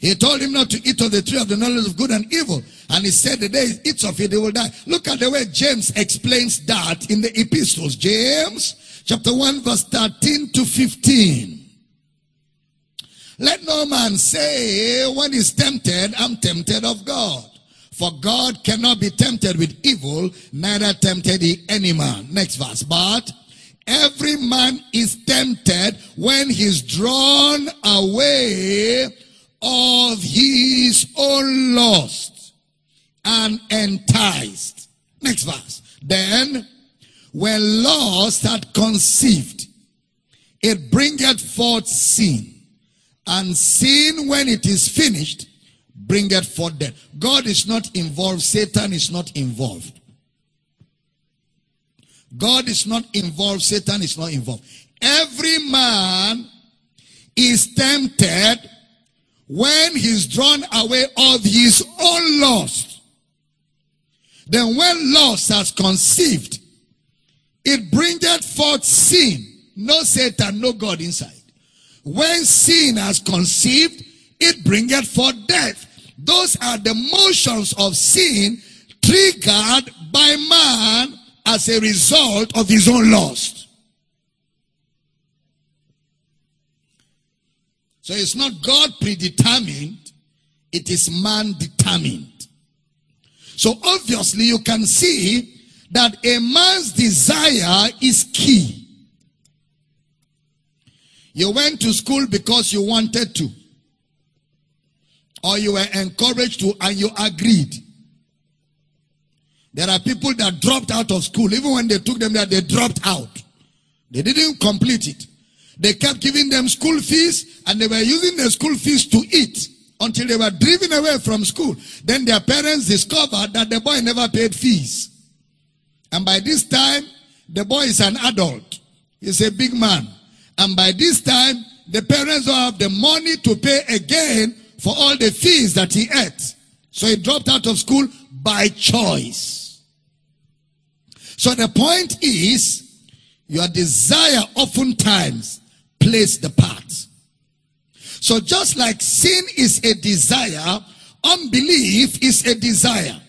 He told him not to eat of the tree of the knowledge of good and evil. And he said the day he eats of it, he will die. Look at the way James explains that in the epistles. James chapter 1 verse 13 to 15. Let no man say when he's tempted, I'm tempted of God. For God cannot be tempted with evil, neither tempted he any man. Next verse. But every man is tempted when he's drawn away of his own lust and enticed. Next verse. Then, when lust had conceived, it bringeth forth sin. And sin, when it is finished, bringeth forth death. God is not involved. Satan is not involved. God is not involved. Satan is not involved. Every man is tempted when he's drawn away of his own lust. Then when lust has conceived, it bringeth forth sin. No Satan, no God inside. When sin has conceived, it bringeth forth death. Those are the motions of sin triggered by man as a result of his own lust. So it's not God predetermined, it is man determined. So obviously you can see that a man's desire is key. You went to school because you wanted to. Or you were encouraged to and you agreed. There are people that dropped out of school. Even when they took them there, they dropped out. They didn't complete it. They kept giving them school fees and they were using the school fees to eat until they were driven away from school. Then their parents discovered that the boy never paid fees. And by this time, the boy is an adult. He's a big man. And by this time, the parents don't have the money to pay again for all the fees that he ate. So he dropped out of school by choice. So the point is, your desire oftentimes plays the part. So just like sin is a desire, unbelief is a desire.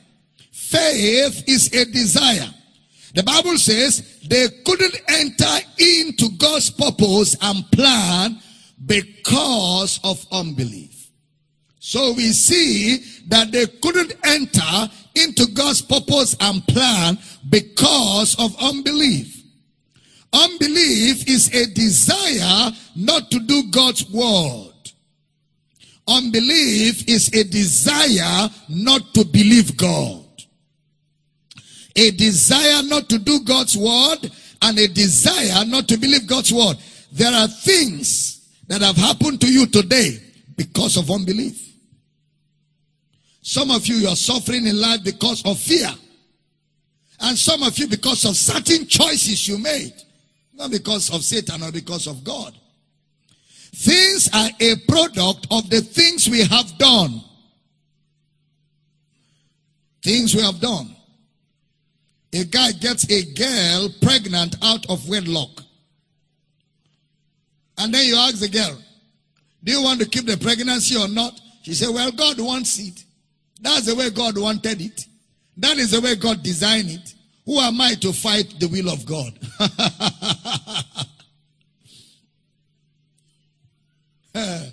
Faith is a desire. The Bible says they couldn't enter into God's purpose and plan because of unbelief. So we see that they couldn't enter into God's purpose and plan because of unbelief. Unbelief is a desire not to do God's word. Unbelief is a desire not to believe God a desire not to do God's word and a desire not to believe God's word. There are things that have happened to you today because of unbelief. Some of you, you are suffering in life because of fear. And some of you because of certain choices you made. Not because of Satan or because of God. Things are a product of the things we have done. Things we have done. A guy gets a girl pregnant out of wedlock. And then you ask the girl, Do you want to keep the pregnancy or not? She said, Well, God wants it. That's the way God wanted it. That is the way God designed it. Who am I to fight the will of God? [laughs] Eh.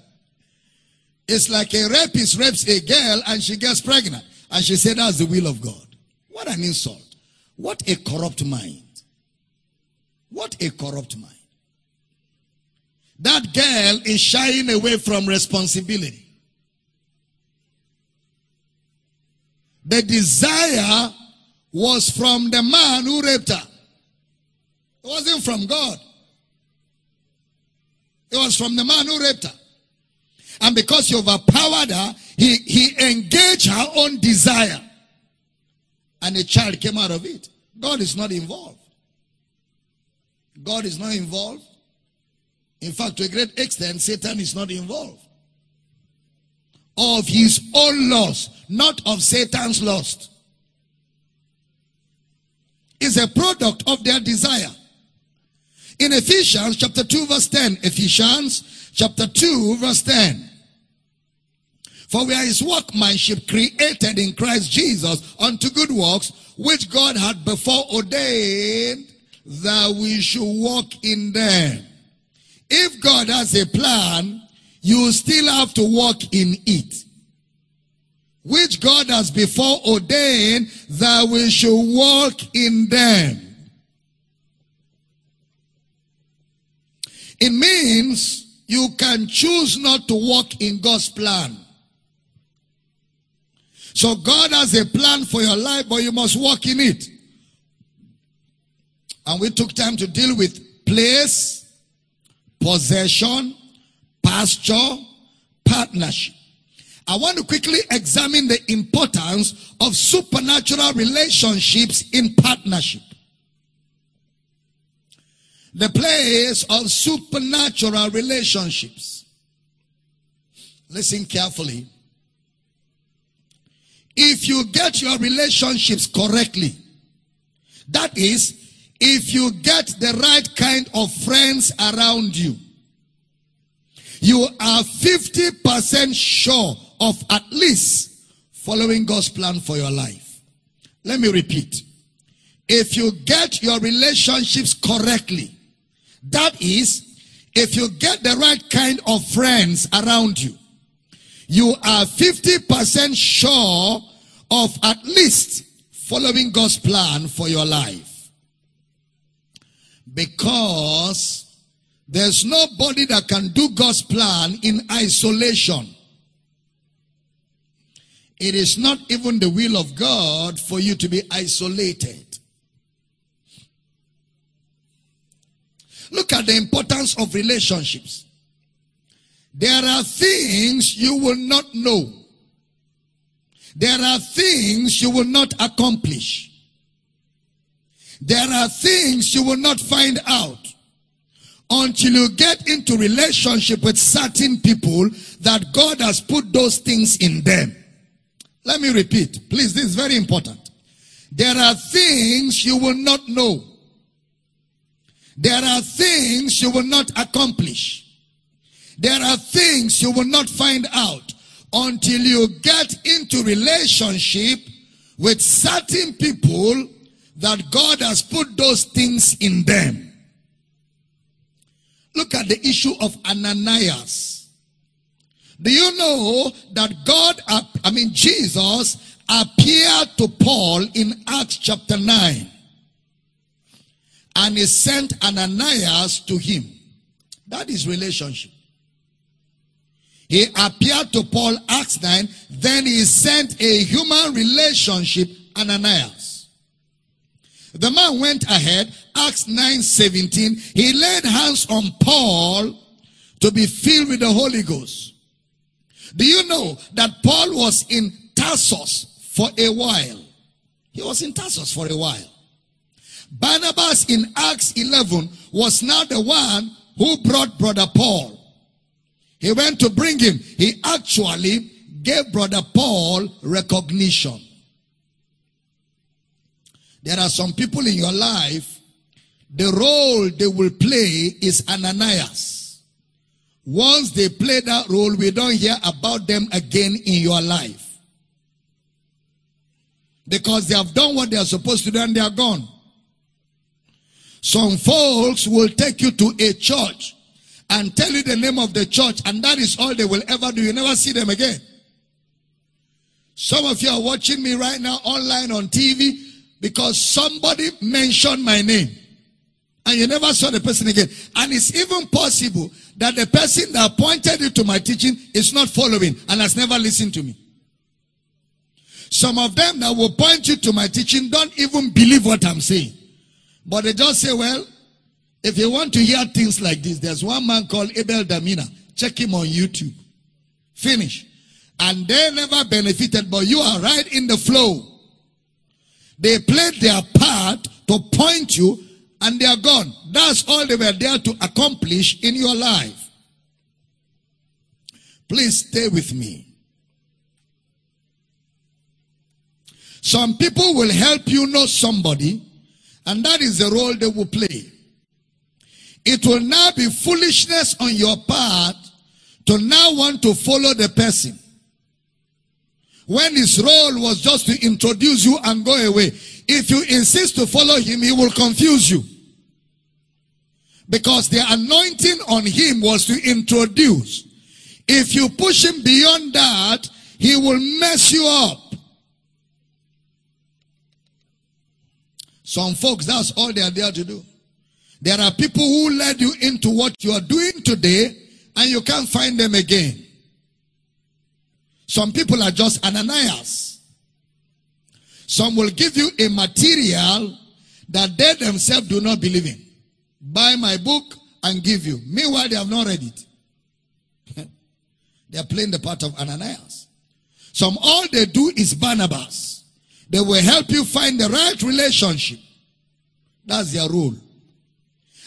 it's like a rapist rapes a girl and she gets pregnant. And she said, That's the will of God. What an insult. What a corrupt mind. What a corrupt mind. That girl is shying away from responsibility. The desire was from the man who raped her. It wasn't from God. It was from the man who raped her. And because he overpowered her, he, he engaged her own desire and a child came out of it. God is not involved. God is not involved. In fact, to a great extent, Satan is not involved. Of his own lust, not of Satan's lust. Is a product of their desire. In Ephesians chapter 2 verse 10, Ephesians chapter 2 verse 10. For we are his workmanship created in Christ Jesus unto good works, which God had before ordained that we should walk in them. If God has a plan, you still have to walk in it. Which God has before ordained that we should walk in them. It means you can choose not to walk in God's plan. So God has a plan for your life, but you must walk in it. And we took time to deal with place, possession, pasture, partnership. I want to quickly examine the importance of supernatural relationships in partnership. The place of supernatural relationships. Listen carefully. If you get your relationships correctly, that is, if you get the right kind of friends around you, you are 50% sure of at least following God's plan for your life. Let me repeat. If you get your relationships correctly, that is, if you get the right kind of friends around you, you are 50% sure of at least following God's plan for your life. Because there's nobody that can do God's plan in isolation. It is not even the will of God for you to be isolated. Look at the importance of relationships. There are things you will not know. There are things you will not accomplish. There are things you will not find out until you get into relationship with certain people that God has put those things in them. Let me repeat. Please, this is very important. There are things you will not know. There are things you will not accomplish. There are things you will not find out until you get into relationship with certain people that God has put those things in them. Look at the issue of Ananias. Do you know that God, I mean Jesus, appeared to Paul in Acts chapter 9 and he sent Ananias to him. That is relationship. He appeared to Paul, Acts 9, then he sent a human relationship, Ananias. The man went ahead, Acts 9 17. He laid hands on Paul to be filled with the Holy Ghost. Do you know that Paul was in Tarsus for a while? He was in Tarsus for a while. Barnabas in Acts 11 was now the one who brought brother Paul. He went to bring him. He actually gave brother Paul recognition. There are some people in your life, the role they will play is Ananias. Once they play that role, we don't hear about them again in your life. Because they have done what they are supposed to do and they are gone. Some folks will take you to a church and tell you the name of the church, and that is all they will ever do. You never see them again. Some of you are watching me right now online on TV because somebody mentioned my name and you never saw the person again. And it's even possible that the person that pointed you to my teaching is not following and has never listened to me. Some of them that will point you to my teaching don't even believe what I'm saying. But they just say, well, if you want to hear things like this, there's one man called Abel Damina. Check him on YouTube. Finish. And they never benefited, but you are right in the flow. They played their part to point you and they are gone. That's all they were there to accomplish in your life. Please stay with me. Some people will help you know somebody, and that is the role they will play. It will now be foolishness on your part to now want to follow the person. When his role was just to introduce you and go away. If you insist to follow him, he will confuse you. Because the anointing on him was to introduce. If you push him beyond that, he will mess you up. Some folks, that's all they are there to do. There are people who led you into what you are doing today and you can't find them again. Some people are just Ananias. Some will give you a material that they themselves do not believe in. Buy my book and give you. Meanwhile, they have not read it. [laughs] they are playing the part of Ananias. Some all they do is Barnabas. They will help you find the right relationship. That's their role.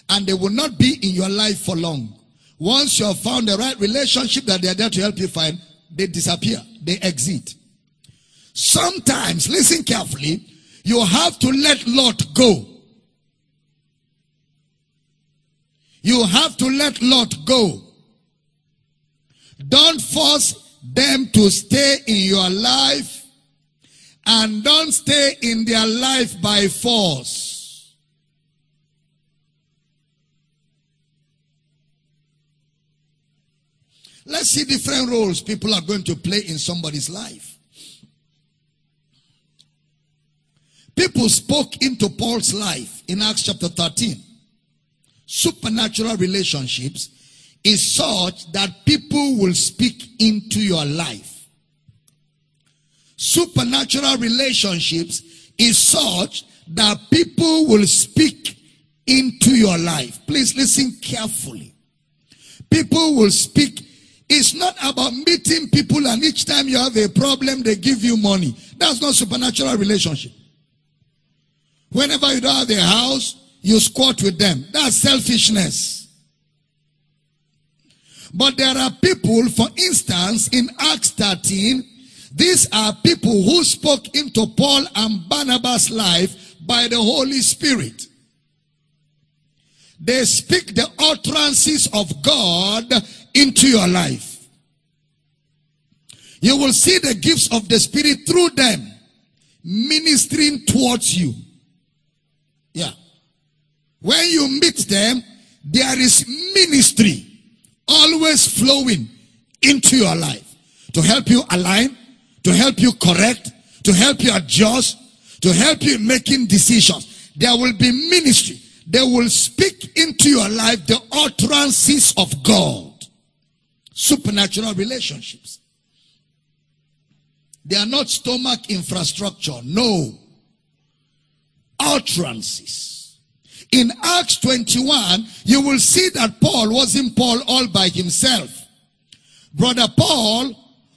And they will not be in your life for long. Once you have found the right relationship that they are there to help you find, they disappear. They exit. Sometimes, listen carefully, you have to let Lot go. You have to let Lot go. Don't force them to stay in your life and don't stay in their life by force. Let's see different roles people are going to play in somebody's life. People spoke into Paul's life in Acts chapter 13. Supernatural relationships is such that people will speak into your life. Supernatural relationships is such that people will speak into your life. Please listen carefully. People will speak. It's not about meeting people and each time you have a problem, they give you money. That's not supernatural relationship. Whenever you don't have a house, you squat with them. That's selfishness. But there are people, for instance, in Acts 13, these are people who spoke into Paul and Barnabas' life by the Holy Spirit. They speak the utterances of God into your life. You will see the gifts of the Spirit through them ministering towards you. Yeah. When you meet them, there is ministry always flowing into your life to help you align, to help you correct, to help you adjust, to help you making decisions. There will be ministry. They will speak into your life the utterances of God. Supernatural relationships. They are not stomach infrastructure. No utterances. In Acts 21, you will see that Paul wasn't Paul all by himself. Brother Paul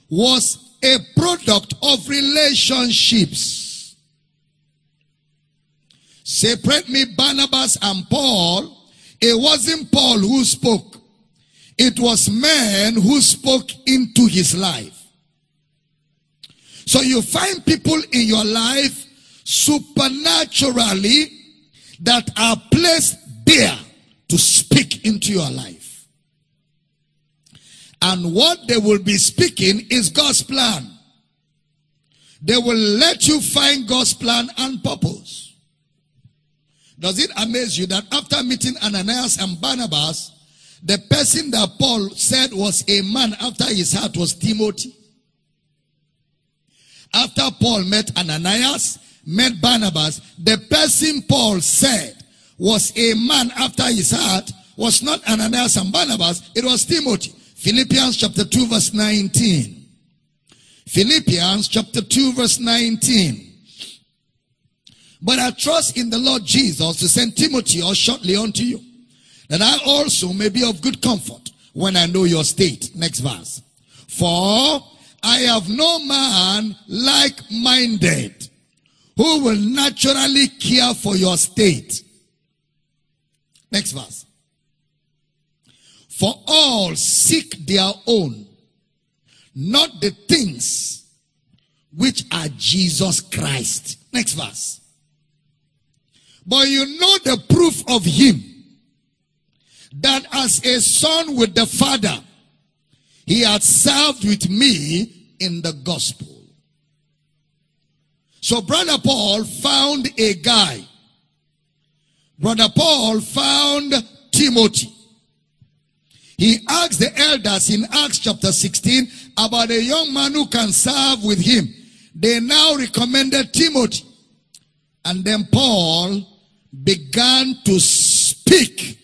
was a product of relationships. Separate me, Barnabas and Paul. It wasn't Paul who spoke. It was men who spoke into his life. So you find people in your life supernaturally that are placed there to speak into your life. And what they will be speaking is God's plan. They will let you find God's plan and purpose. Does it amaze you that after meeting Ananias and Barnabas, the person that Paul said was a man after his heart was Timothy? After Paul met Ananias, met Barnabas, the person Paul said was a man after his heart was not Ananias and Barnabas, it was Timothy. Philippians chapter 2 verse 19. Philippians chapter 2 verse 19. But I trust in the Lord Jesus to send Timothy or shortly unto you, that I also may be of good comfort when I know your state. Next verse. For I have no man like-minded who will naturally care for your state. Next verse. For all seek their own, not the things which are Jesus Christ. Next verse. But you know the proof of him that as a son with the father, he had served with me in the gospel. So Brother Paul found a guy. Brother Paul found Timothy. He asked the elders in Acts chapter 16 about a young man who can serve with him. They now recommended Timothy. And then Paul began to speak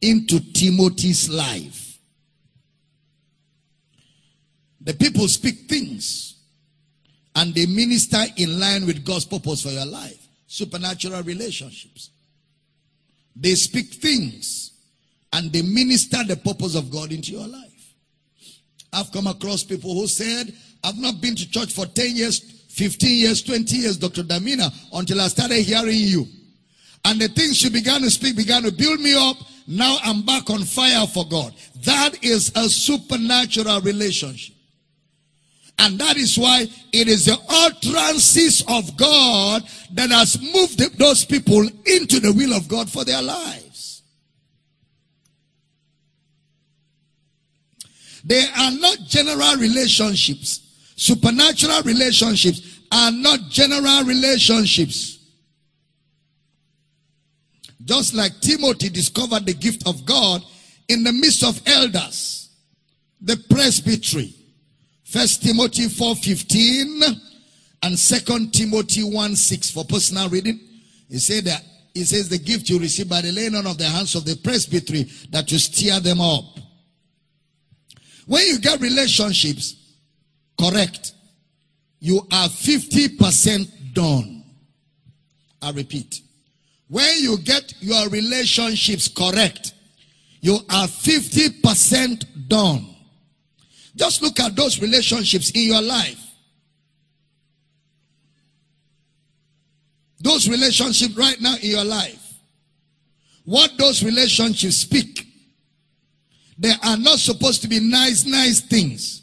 into Timothy's life. The people speak things and they minister in line with God's purpose for your life. Supernatural relationships. They speak things and they minister the purpose of God into your life. I've come across people who said, I've not been to church for 10 years, 15 years, 20 years, Dr. Damina, until I started hearing you. And the things you began to speak began to build me up. Now I'm back on fire for God. That is a supernatural relationship. And that is why it is the utterances of God that has moved those people into the will of God for their lives. They are not general relationships. Supernatural relationships are not general relationships. Just like Timothy discovered the gift of God in the midst of elders, the presbytery. First Timothy 4.15 and Second Timothy 1.6 for personal reading. He said that he says the gift you receive by the laying on of the hands of the presbytery that you steer them up. When you get relationships correct, you are 50% done. I repeat. When you get your relationships correct, you are 50% done. Just look at those relationships in your life. Those relationships right now in your life. What those relationships speak. They are not supposed to be nice, nice things.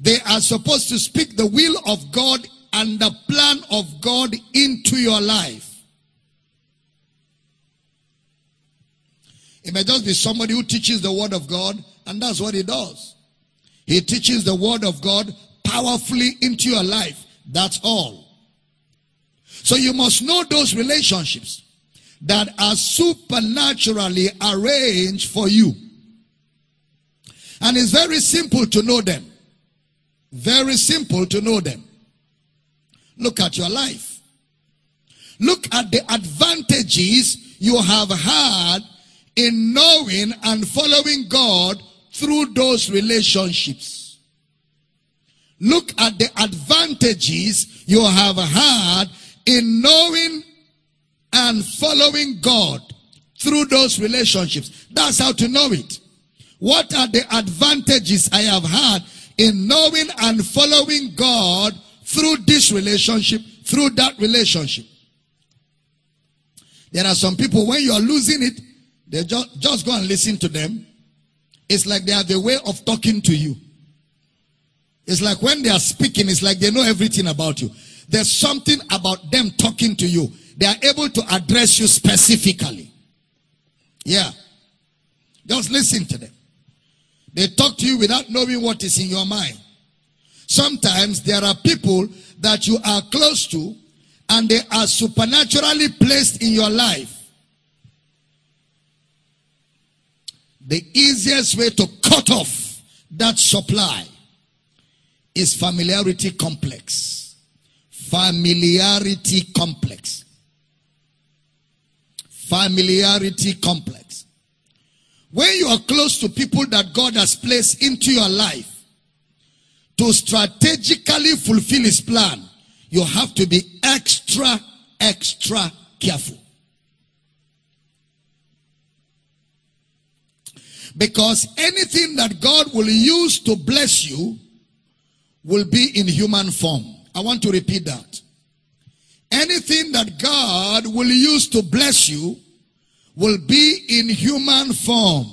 They are supposed to speak the will of God and the plan of God into your life. It may just be somebody who teaches the word of God, and that's what he does. He teaches the word of God powerfully into your life. That's all. So you must know those relationships that are supernaturally arranged for you. And it's very simple to know them. Very simple to know them. Look at your life. Look at the advantages you have had in knowing and following God through those relationships. Look at the advantages you have had in knowing and following God through those relationships. That's how to know it. What are the advantages I have had in knowing and following God through this relationship, through that relationship? There are some people, when you are losing it, they just, just go and listen to them. It's like they have a way of talking to you. It's like when they are speaking, it's like they know everything about you. There's something about them talking to you. They are able to address you specifically. Yeah. Just listen to them. They talk to you without knowing what is in your mind. Sometimes there are people that you are close to and they are supernaturally placed in your life The easiest way to cut off that supply is familiarity complex. Familiarity complex. Familiarity complex. When you are close to people that God has placed into your life to strategically fulfill his plan, you have to be extra, extra careful. Because anything that God will use to bless you will be in human form. I want to repeat that. Anything that God will use to bless you will be in human form.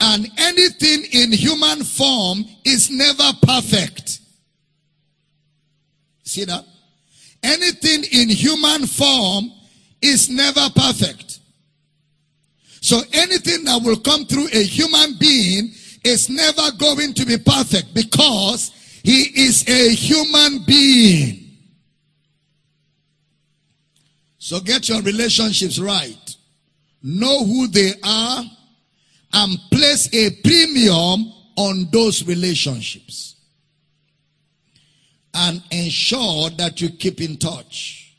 And anything in human form is never perfect. See that? Anything in human form is never perfect. So anything that will come through a human being is never going to be perfect because he is a human being. So get your relationships right. Know who they are and place a premium on those relationships. And ensure that you keep in touch.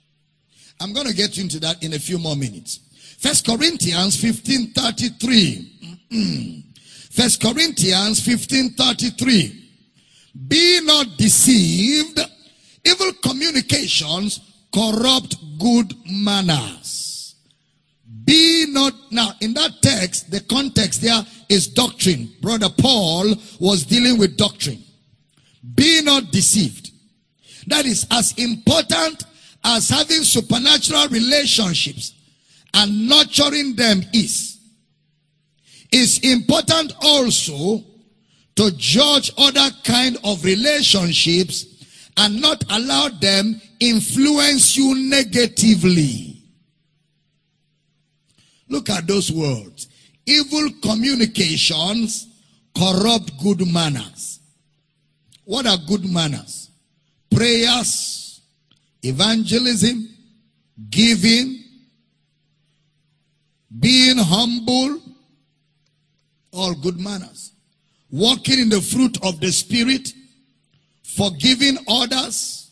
I'm going to get into that in a few more minutes. First Corinthians 15:33. Mm-hmm. First Corinthians 15:33. Be not deceived. Evil communications corrupt good manners. Be not, now in that text, the context there is doctrine. Brother Paul was dealing with doctrine. Be not deceived. That is as important as having supernatural relationships and nurturing them is. It's important also to judge other kind of relationships and not allow them influence you negatively. Look at those words. Evil communications corrupt good manners. What are good manners? Prayers, evangelism, giving, being humble, all good manners. Walking in the fruit of the Spirit, forgiving others,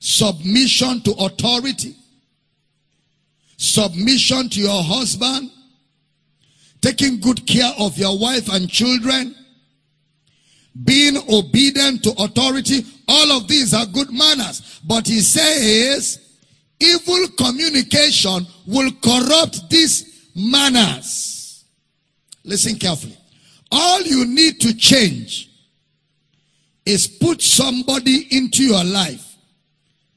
submission to authority, submission to your husband, taking good care of your wife and children, being obedient to authority. All of these are good manners. But he says, evil communication will corrupt these manners. Listen carefully. All you need to change is put somebody into your life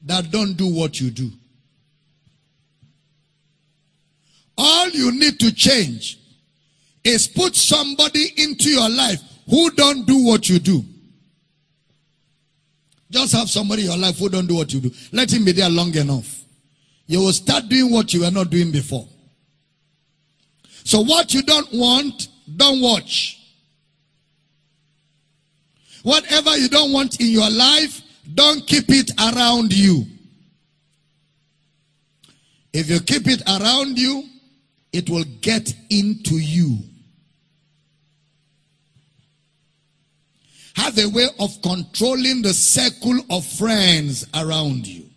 that don't do what you do. All you need to change is put somebody into your life who don't do what you do. Just have somebody in your life who don't do what you do. Let him be there long enough. You will start doing what you were not doing before. So what you don't want, don't watch. Whatever you don't want in your life, don't keep it around you. If you keep it around you, it will get into you. Have a way of controlling the circle of friends around you.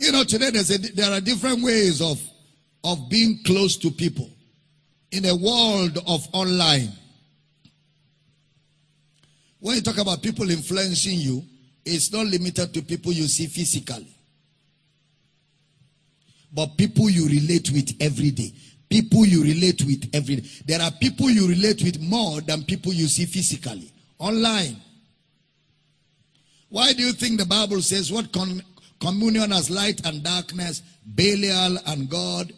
You know, today a, there are different ways of, of being close to people in a world of online. When you talk about people influencing you, it's not limited to people you see physically, but people you relate with every day. People you relate with every day. There are people you relate with more than people you see physically, online. Why do you think the Bible says what con- communion as light and darkness, Belial and God,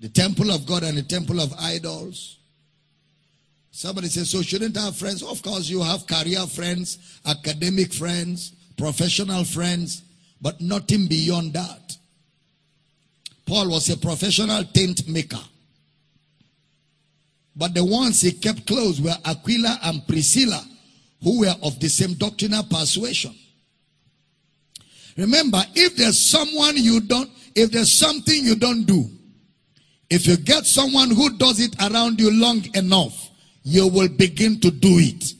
the temple of God and the temple of idols. Somebody says, so shouldn't have friends? Of course, you have career friends, academic friends, professional friends, but nothing beyond that. Paul was a professional tent maker. But the ones he kept close were Aquila and Priscilla, who were of the same doctrinal persuasion. Remember, if there's someone you don't, if there's something you don't do, if you get someone who does it around you long enough, you will begin to do it.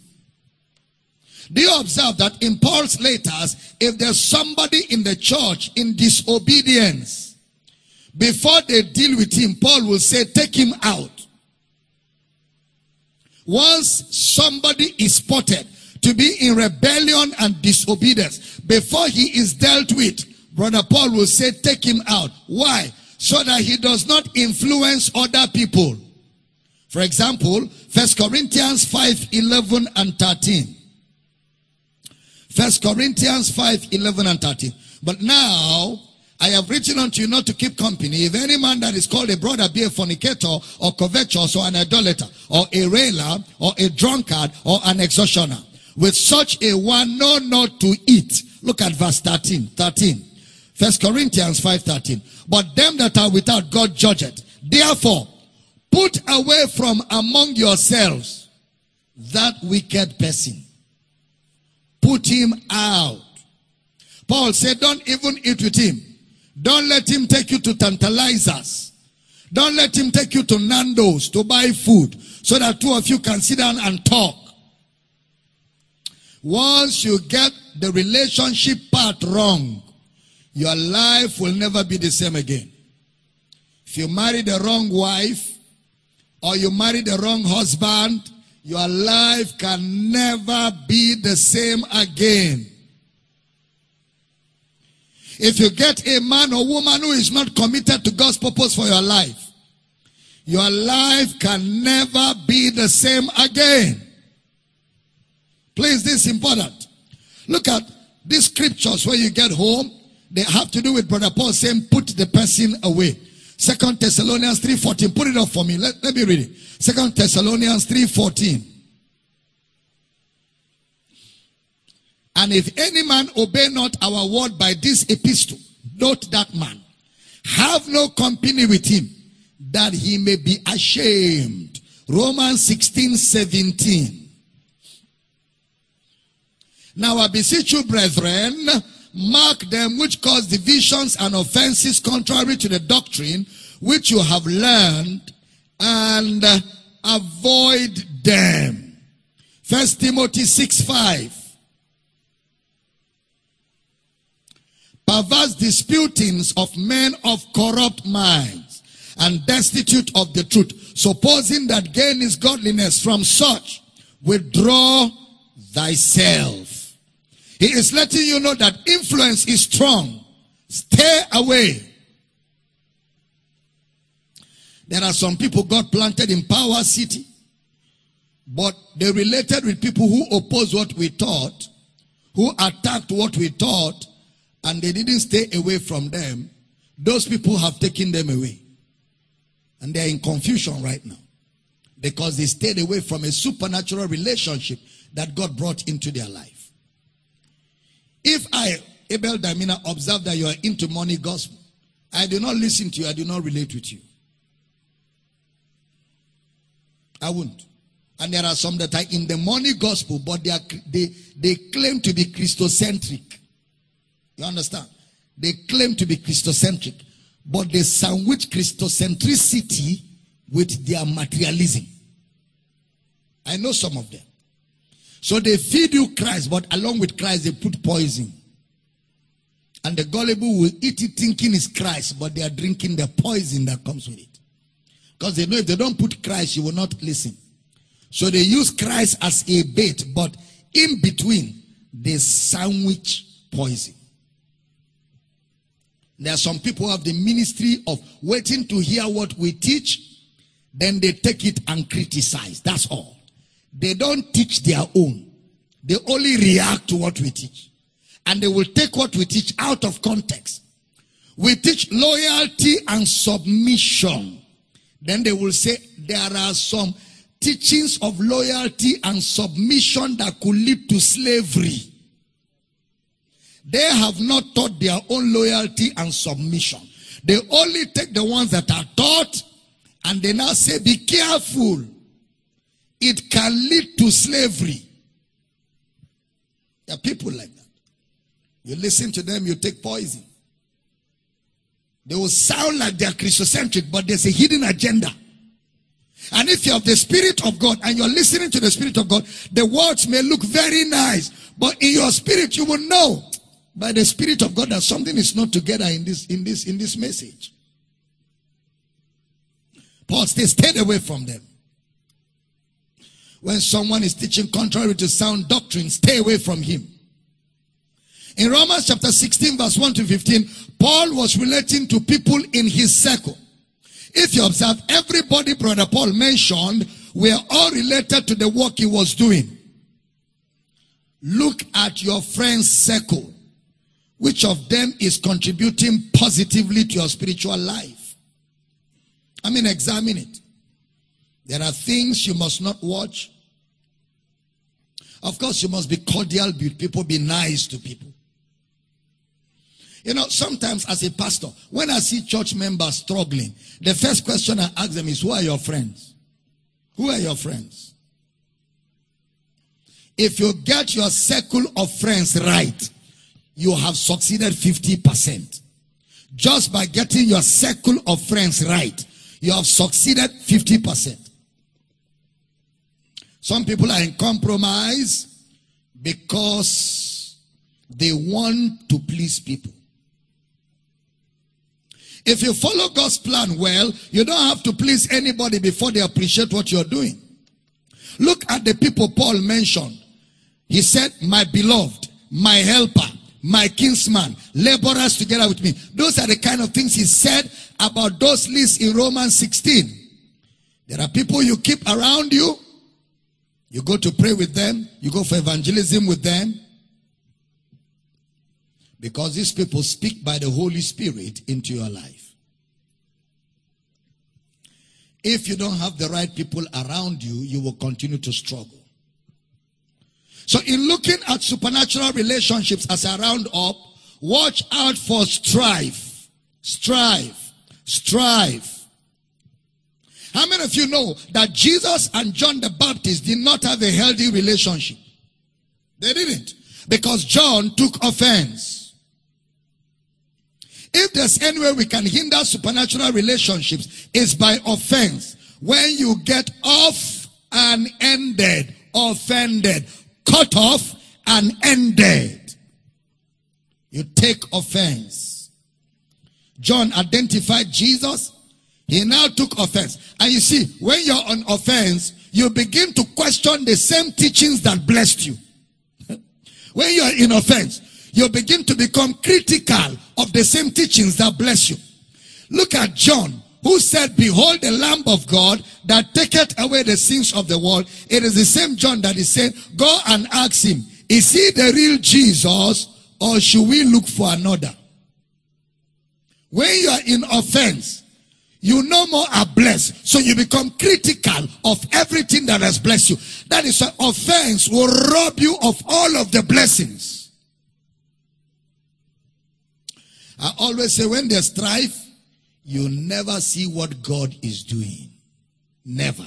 Do you observe that in Paul's letters, if there's somebody in the church in disobedience, before they deal with him, Paul will say, take him out. Once somebody is spotted to be in rebellion and disobedience, before he is dealt with, Brother Paul will say, take him out. Why? so that he does not influence other people. For example, First Corinthians 5 11 and 13. First Corinthians 5 11 and 13. But now I have written unto you not to keep company. If any man that is called a brother be a fornicator or covetous or an idolater or a railer or a drunkard or an extortioner. With such a one, know not to eat. Look at verse 13. 13. First Corinthians 5:13. But them that are without God judge it. Therefore, put away from among yourselves that wicked person. Put him out. Paul said, don't even eat with him. Don't let him take you to Tantalizers. Don't let him take you to Nando's to buy food so that two of you can sit down and talk. Once you get the relationship part wrong, your life will never be the same again. If you marry the wrong wife or you marry the wrong husband, your life can never be the same again. If you get a man or woman who is not committed to God's purpose for your life, your life can never be the same again. Please, this is important. Look at these scriptures when you get home. They have to do with Brother Paul saying, put the person away. Second Thessalonians 3.14. Put it up for me. Let, let me read it. Second Thessalonians 3.14. And if any man obey not our word by this epistle, note that man, have no company with him, that he may be ashamed. Romans 16, 17. Now I beseech you, brethren, mark them which cause divisions and offenses contrary to the doctrine which you have learned, and avoid them. First Timothy 6, 5. perverse disputings of men of corrupt minds and destitute of the truth, supposing that gain is godliness from such, withdraw thyself. He is letting you know that influence is strong. Stay away. There are some people God planted in Power City, but they related with people who oppose what we taught, who attacked what we taught, and they didn't stay away from them, those people have taken them away. And they're in confusion right now because they stayed away from a supernatural relationship that God brought into their life. If I, Abel Damina, observe that you are into money gospel, I do not listen to you, I do not relate with you. I won't. And there are some that are in the money gospel, but they, are, they, they claim to be Christocentric. You understand? They claim to be Christocentric, but they sandwich Christocentricity with their materialism. I know some of them. So they feed you Christ, but along with Christ, they put poison. And the gullible will eat it thinking it's Christ, but they are drinking the poison that comes with it. Because they know if they don't put Christ, you will not listen. So they use Christ as a bait, but in between, they sandwich poison. There are some people who have the ministry of waiting to hear what we teach, then they take it and criticize. That's all. They don't teach their own. They only react to what we teach. And they will take what we teach out of context. We teach loyalty and submission. Then they will say there are some teachings of loyalty and submission that could lead to slavery. They have not taught their own loyalty and submission. They only take the ones that are taught and they now say, be careful. It can lead to slavery. There are people like that. You listen to them, you take poison. They will sound like they are Christocentric, but there's a hidden agenda. And if you have the Spirit of God and you're listening to the Spirit of God, the words may look very nice, but in your spirit you will know by the Spirit of God that something is not together in this, in this, in this message. Paul says, stay away from them. When someone is teaching contrary to sound doctrine, stay away from him. In Romans chapter 16, verse 1 to 15, Paul was relating to people in his circle. If you observe, everybody Brother Paul mentioned were all related to the work he was doing. Look at your friend's circle. Which of them is contributing positively to your spiritual life? I mean, examine it. There are things you must not watch. Of course, you must be cordial with people, be nice to people. You know, sometimes as a pastor, when I see church members struggling, the first question I ask them is, Who are your friends? Who are your friends? If you get your circle of friends right, you have succeeded 50%. Just by getting your circle of friends right, you have succeeded 50%. Some people are in compromise because they want to please people. If you follow God's plan well, you don't have to please anybody before they appreciate what you're doing. Look at the people Paul mentioned. He said, My beloved, my helper, my kinsman, laborers together with me. Those are the kind of things he said about those lists in Romans 16. There are people you keep around you. You go to pray with them. You go for evangelism with them. Because these people speak by the Holy Spirit into your life. If you don't have the right people around you, you will continue to struggle. So in looking at supernatural relationships as a round up, watch out for strife. Strife. Strife. How many of you know that Jesus and John the Baptist did not have a healthy relationship? They didn't. Because John took offense. If there's any way we can hinder supernatural relationships, it's by offense. When you get off and ended, offended, cut off and ended, you take offense. John identified Jesus. He now took offense. And you see, when you're on offense, you begin to question the same teachings that blessed you. [laughs] when you're in offense, you begin to become critical of the same teachings that bless you. Look at John, who said, Behold the Lamb of God that taketh away the sins of the world. It is the same John that is saying, Go and ask him, Is he the real Jesus or should we look for another? When you are in offense, you no more are blessed. So you become critical of everything that has blessed you. That is why offense will rob you of all of the blessings. I always say when there's strife, you never see what God is doing. Never.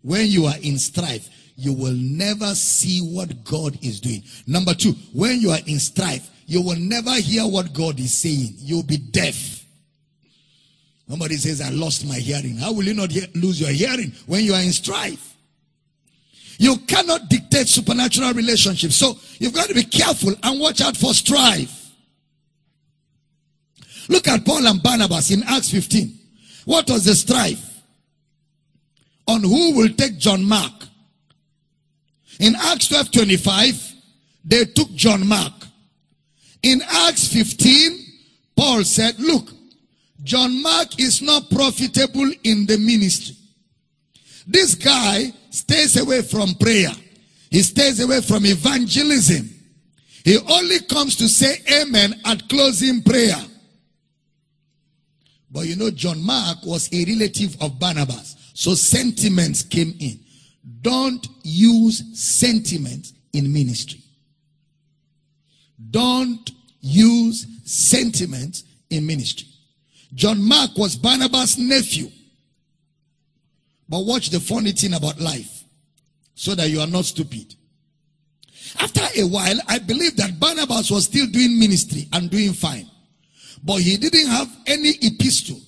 When you are in strife, you will never see what God is doing. Number two, when you are in strife, you will never hear what God is saying. You'll be deaf. Somebody says, I lost my hearing. How will you not lose your hearing when you are in strife? You cannot dictate supernatural relationships. So you've got to be careful and watch out for strife. Look at Paul and Barnabas in Acts 15. What was the strife? On who will take John Mark? In Acts 12 25, they took John Mark. In Acts 15, Paul said, Look, John Mark is not profitable in the ministry. This guy stays away from prayer. He stays away from evangelism. He only comes to say amen at closing prayer. But you know, John Mark was a relative of Barnabas. So sentiments came in. Don't use sentiments in ministry. Don't use sentiments in ministry. John Mark was Barnabas' nephew. But watch the funny thing about life so that you are not stupid. After a while, I believe that Barnabas was still doing ministry and doing fine. But he didn't have any epistle.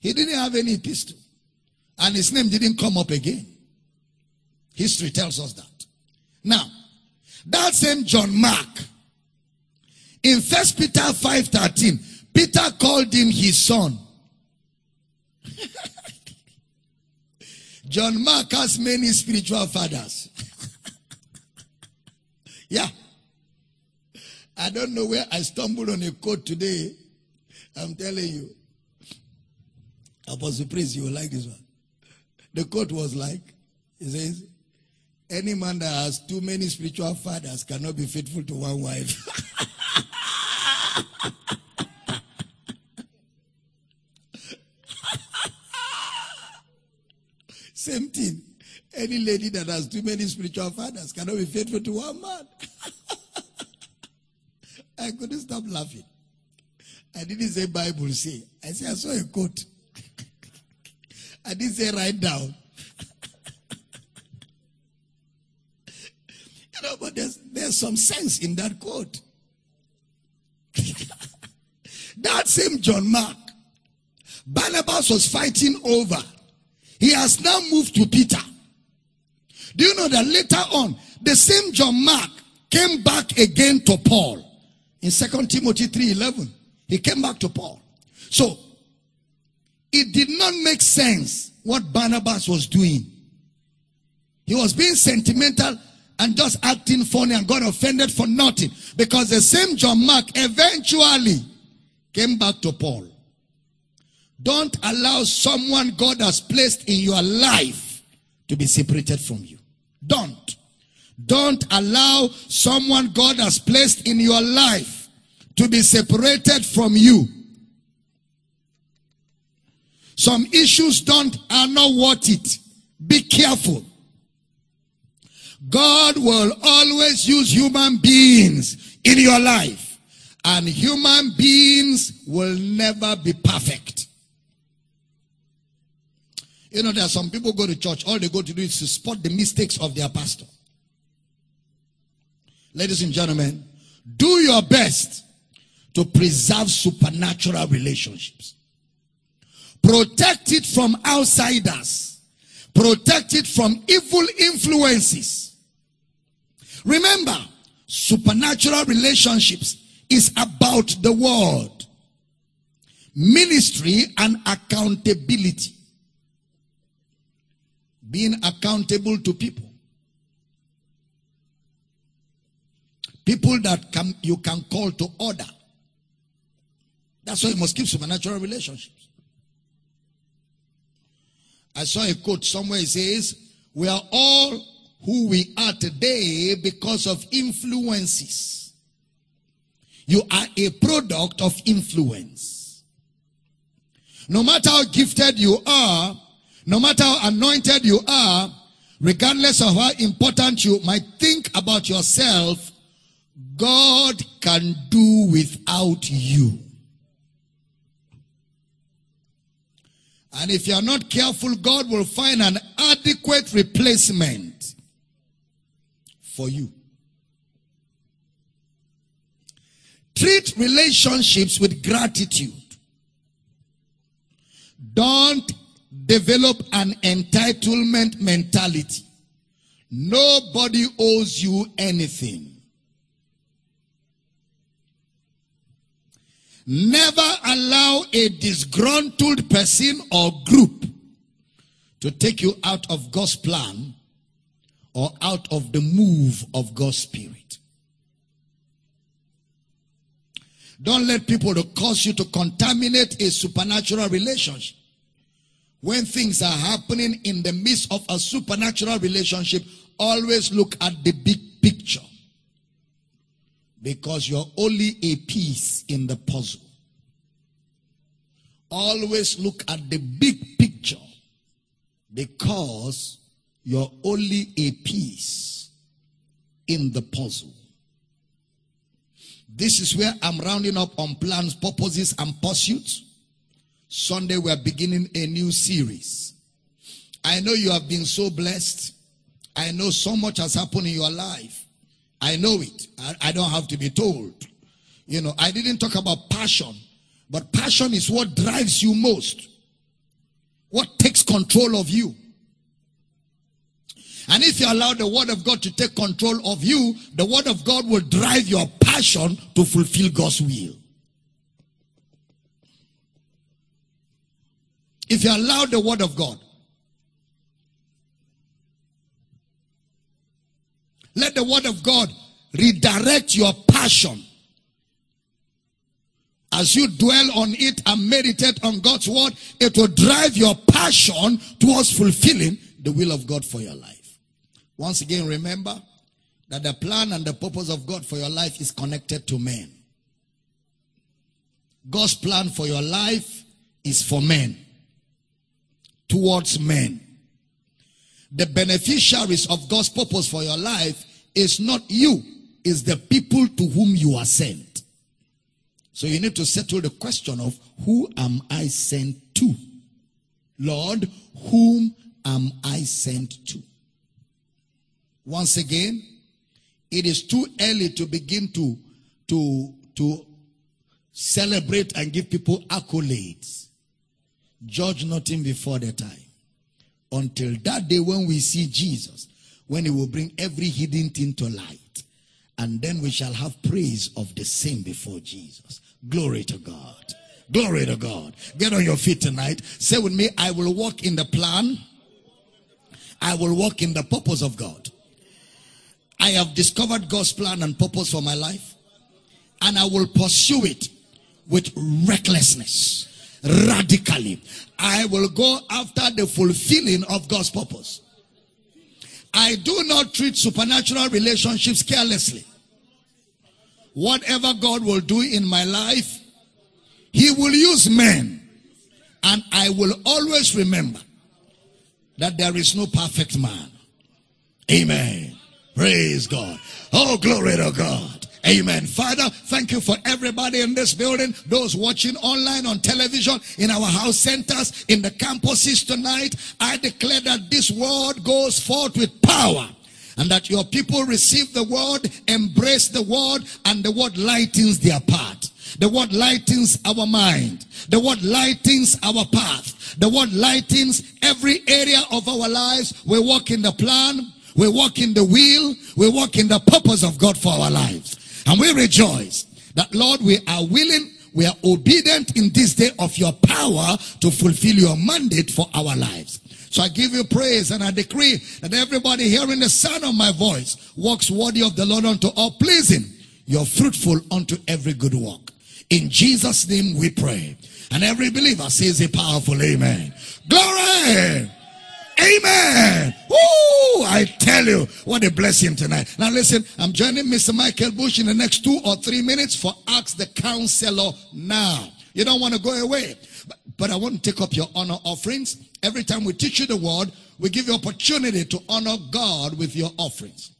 He didn't have any epistle. And his name didn't come up again. History tells us that. Now, that same John Mark, in First Peter 5:13, Peter called him his son. John Mark has many spiritual fathers. yeah. I don't know where I stumbled on a quote today. I'm telling you. Apostle Prince, you will like this one. The quote was like, he says, any man that has too many spiritual fathers cannot be faithful to one wife. [laughs] Same thing. Any lady that has too many spiritual fathers cannot be faithful to one man. [laughs] I couldn't stop laughing. I didn't say Bible say. I said I saw a quote. [laughs] I didn't say write down. [laughs] you know, but there's there's some sense in that quote. that same John Mark, Barnabas was fighting over. He has now moved to Peter. Do you know that later on, the same John Mark came back again to Paul in Second Timothy 3:11. He came back to Paul. So it did not make sense what Barnabas was doing. He was being sentimental and just acting funny and got offended for nothing. Because the same John Mark eventually came back to Paul. Don't allow someone God has placed in your life to be separated from you. Don't. Don't allow someone God has placed in your life to be separated from you. Some issues don't are not worth it. Be careful. God will always use human beings in your life. And human beings will never be perfect. You know, there are some people go to church, all they go to do is to spot the mistakes of their pastor. Ladies and gentlemen, do your best to preserve supernatural relationships. Protect it from outsiders. Protect it from evil influences. Remember, supernatural relationships is about the word, ministry, and accountability. Being accountable to people. People that can, you can call to order. That's why you must keep supernatural relationships. I saw a quote somewhere. It says, We are all who we are today because of influences. You are a product of influence. No matter how gifted you are, no matter how anointed you are, regardless of how important you might think about yourself, God can do without you. And if you are not careful, God will find an adequate replacement for you. Treat relationships with gratitude. Don't develop an entitlement mentality. Nobody owes you anything. Never allow a disgruntled person or group to take you out of God's plan or out of the move of God's Spirit. Don't let people to cause you to contaminate a supernatural relationship. When things are happening in the midst of a supernatural relationship, always look at the big picture because you're only a piece in the puzzle. Always look at the big picture because you're only a piece in the puzzle. This is where I'm rounding up on plans, purposes, and pursuits. Sunday, we're beginning a new series. I know you have been so blessed. I know so much has happened in your life. I know it. I, I don't have to be told. You know, I didn't talk about passion, but passion is what drives you most. What takes control of you. And if you allow the word of God to take control of you, the word of God will drive your passion to fulfill God's will. If you allow the word of God, let the word of God redirect your passion as you dwell on it and meditate on God's word, it will drive your passion towards fulfilling the will of God for your life. Once again, remember that the plan and the purpose of God for your life is connected to men. God's plan for your life is for men, towards men. The beneficiaries of God's purpose for your life is not you, is the people to whom you are sent. So you need to settle the question of who am I sent to? Lord, whom am I sent to? Once again, it is too early to begin to, to, to celebrate and give people accolades. Judge nothing before the time. Until that day when we see Jesus, when he will bring every hidden thing to light. And then we shall have praise of the same before Jesus. Glory to God. Glory to God. Get on your feet tonight. Say with me, I will walk in the plan. I will walk in the purpose of God. I have discovered God's plan and purpose for my life, and I will pursue it with recklessness, radically. I will go after the fulfilling of God's purpose. I do not treat supernatural relationships carelessly. Whatever God will do in my life, He will use men. And I will always remember that there is no perfect man. Amen. Praise God. Oh, glory to God. Amen. Father, thank you for everybody in this building, those watching online on television, in our house centers, in the campuses tonight. I declare that this word goes forth with power and that your people receive the word, embrace the word, and the word lightens their path. The word lightens our mind. The word lightens our path. The word lightens every area of our lives. We walk in the plan. We walk in the will. We walk in the purpose of God for our lives. And we rejoice that Lord, we are willing, we are obedient in this day of your power to fulfill your mandate for our lives. So I give you praise and I decree that everybody hearing the sound of my voice walks worthy of the Lord unto all pleasing. You're fruitful unto every good work. In Jesus' name we pray. And every believer says a powerful amen. Glory! Amen. Woo! I tell you, what a blessing tonight. Now listen, I'm joining Mr. Michael Bush in the next two or three minutes for Ask the Counselor now. You don't want to go away. But, but I want to take up your honor offerings. Every time we teach you the word, we give you opportunity to honor God with your offerings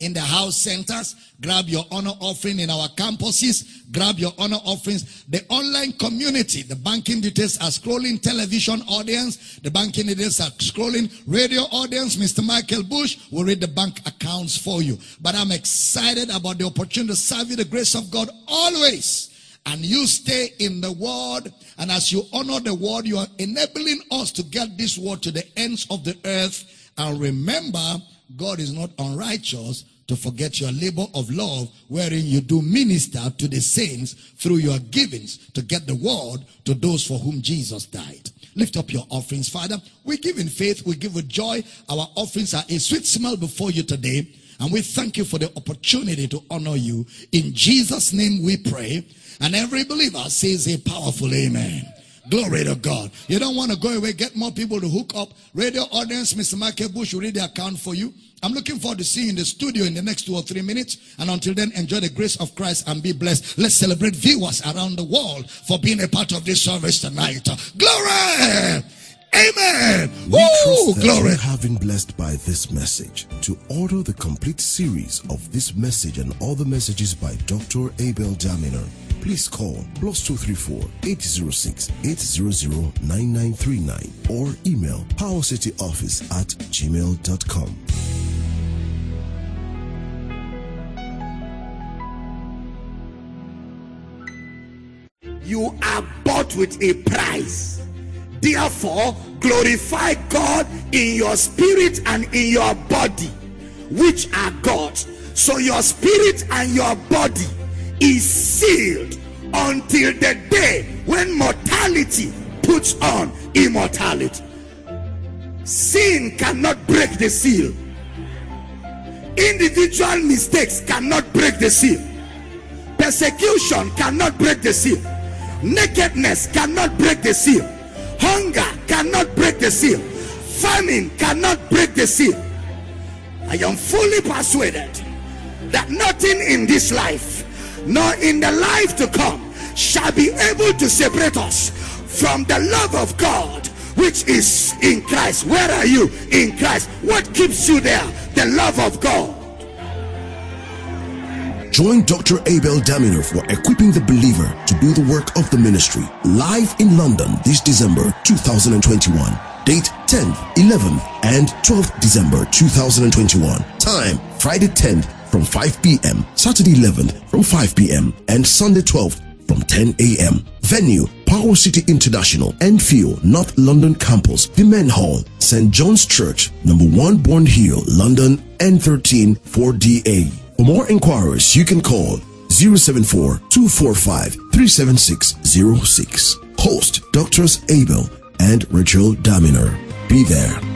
in the house centers. Grab your honor offering in our campuses. Grab your honor offerings. The online community, the banking details are scrolling. Television audience, the banking details are scrolling. Radio audience, Mr. Michael Bush will read the bank accounts for you. But I'm excited about the opportunity to serve you the grace of God always. And you stay in the word. And as you honor the word, you are enabling us to get this word to the ends of the earth. And remember, God is not unrighteous to forget your labor of love wherein you do minister to the saints through your givings to get the word to those for whom Jesus died. Lift up your offerings, Father. We give in faith, we give with joy. Our offerings are a sweet smell before you today. And we thank you for the opportunity to honor you. In Jesus' name we pray. And every believer says a powerful amen. Glory to God. You don't want to go away, get more people to hook up. Radio audience, Mr. Michael Bush will read the account for you. I'm looking forward to seeing you in the studio in the next two or three minutes. And until then, enjoy the grace of Christ and be blessed. Let's celebrate viewers around the world for being a part of this service tonight. Glory! Amen. We Woo! trust that Glory. you have been blessed by this message. To order the complete series of this message and all the messages by Dr. Abel Damina, please call plus 234 806 800 9939 or email powercityoffice at gmail.com. You are bought with a price. Therefore, glorify God in your spirit and in your body, which are God's. So your spirit and your body is sealed until the day when mortality puts on immortality. Sin cannot break the seal. Individual mistakes cannot break the seal. Persecution cannot break the seal. Nakedness cannot break the seal. Hunger cannot break the seal. Famine cannot break the seal. I am fully persuaded that nothing in this life nor in the life to come shall be able to separate us from the love of God which is in Christ. Where are you in Christ? What keeps you there? The love of God. Join Dr. Abel Damina for equipping the believer to do the work of the ministry. Live in London this December 2021. Date 10th, 11th, and 12th December 2021. Time Friday 10th from 5 p.m., Saturday 11th from 5 p.m., and Sunday 12th from 10 a.m. Venue Power City International, Enfield, North London Campus, the Men Hall, St. John's Church, number 1 Bourne Hill, London, N13 4DA. For more inquiries, you can call 074 245 37606. Host Doctors Abel and Rachel Damina. Be there.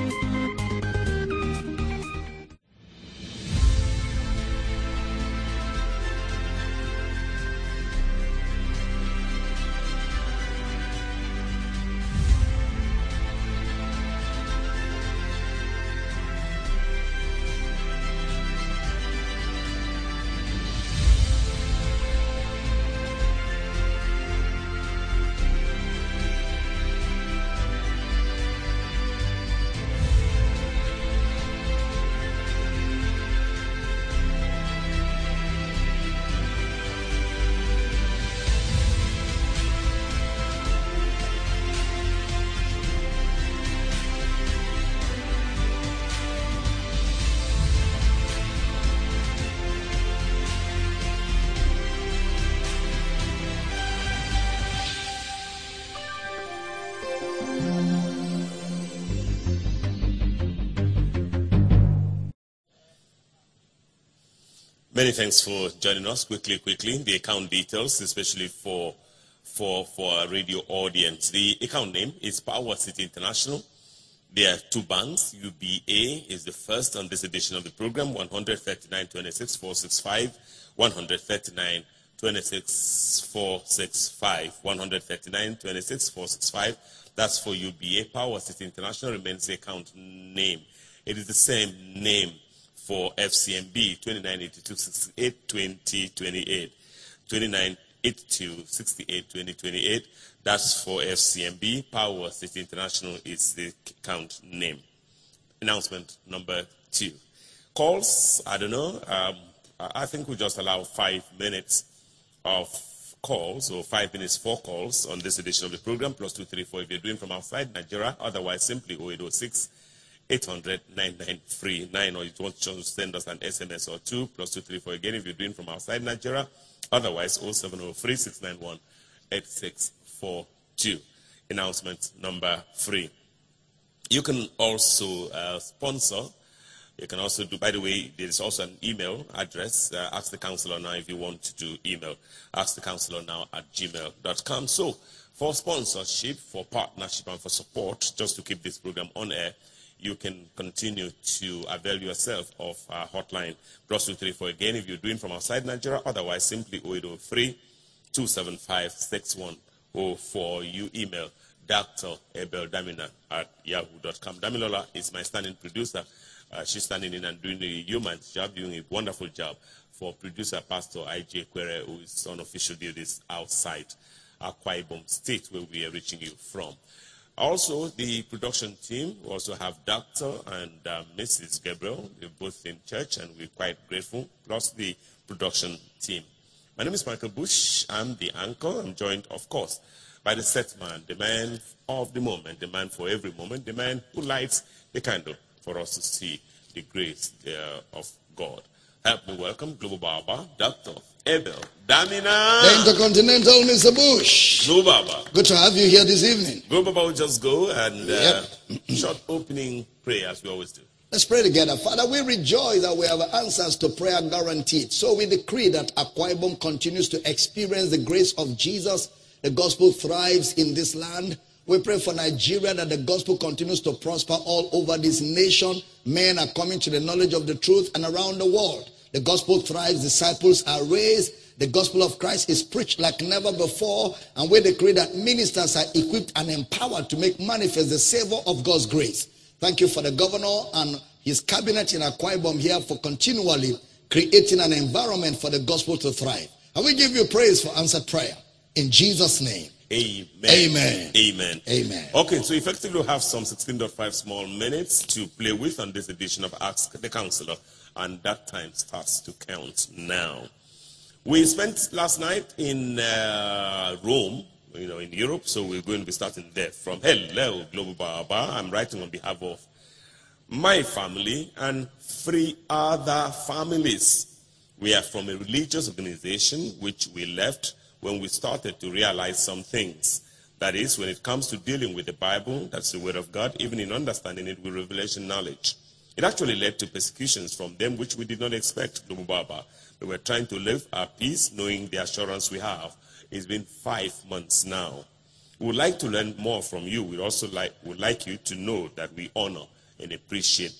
Many thanks for joining us. Quickly, quickly, the account details, especially for for for our radio audience. The account name is Power City International. There are two banks. UBA is the first on this edition of the program, 139 26 465, 139 26 465, 139 26 465. That's for UBA. Power City International remains the account name. It is the same name for FCMB 2982 68 2028. 2982 68 2028. That's for FCMB. Power City International is the account name. Announcement number two. Calls, I don't know. Um, I think we just allow five minutes of calls or five minutes for calls on this edition of the program, plus two, three, four if you're doing from outside Nigeria. Otherwise, simply 0806 800 9939 or you want to send us an SMS or two, plus two, three, four again if you're doing from outside Nigeria. Otherwise, 0703 691 8642. Announcement number three. You can also uh, sponsor. You can also do, by the way, there's also an email address. Uh, ask the counselor now if you want to do email. Ask the counselor now at gmail.com. So, for sponsorship, for partnership, and for support, just to keep this program on air, you can continue to avail yourself of our hotline, plus 234 again if you're doing from outside Nigeria. Otherwise, simply 0803 275 6104. You email Dr. Abel Damina at yahoo.com. Damilola is my standing producer. Uh, she's standing in and doing a human job, doing a wonderful job for producer Pastor I.J. Quere, who is on official duties outside Akwa Ibom State, where we are reaching you from. Also, the production team we also have Dr. and uh, Mrs. Gabriel. They're both in church, and we're quite grateful, plus the production team. My name is Michael Bush. I'm the anchor. I'm joined, of course, by the set man, the man of the moment, the man for every moment, the man who lights the candle for us to see the grace uh, of God. Help me welcome Global Baba, Dr. Abel Damina. The Intercontinental Mr. Bush. Global Baba. Good to have you here this evening. Global Baba will just go and uh, [clears throat] short opening prayer as we always do. Let's pray together. Father, we rejoice that we have answers to prayer guaranteed. So we decree that Akwa Ibom continues to experience the grace of Jesus. The gospel thrives in this land. We pray for Nigeria that the gospel continues to prosper all over this nation. Men are coming to the knowledge of the truth and around the world. The gospel thrives, disciples are raised. The gospel of Christ is preached like never before. And we decree that ministers are equipped and empowered to make manifest the savor of God's grace. Thank you for the governor and his cabinet in Akwa Ibom here for continually creating an environment for the gospel to thrive. And we give you praise for answered prayer. In Jesus' name. Amen. Amen. Amen. Amen. Okay, so effectively we have some 16.5 small minutes to play with on this edition of Ask the Counselor, and that time starts to count now. We spent last night in uh, Rome, you know, in Europe, so we're going to be starting there from Hello, Global Baba. I'm writing on behalf of my family and three other families. We are from a religious organization which we left when we started to realize some things. That is, when it comes to dealing with the Bible, that's the Word of God, even in understanding it with revelation knowledge. It actually led to persecutions from them which we did not expect, Global Baba. We were trying to live our peace, knowing the assurance we have. It's been five months now. We would like to learn more from you. We also like, would like you to know that we honor and appreciate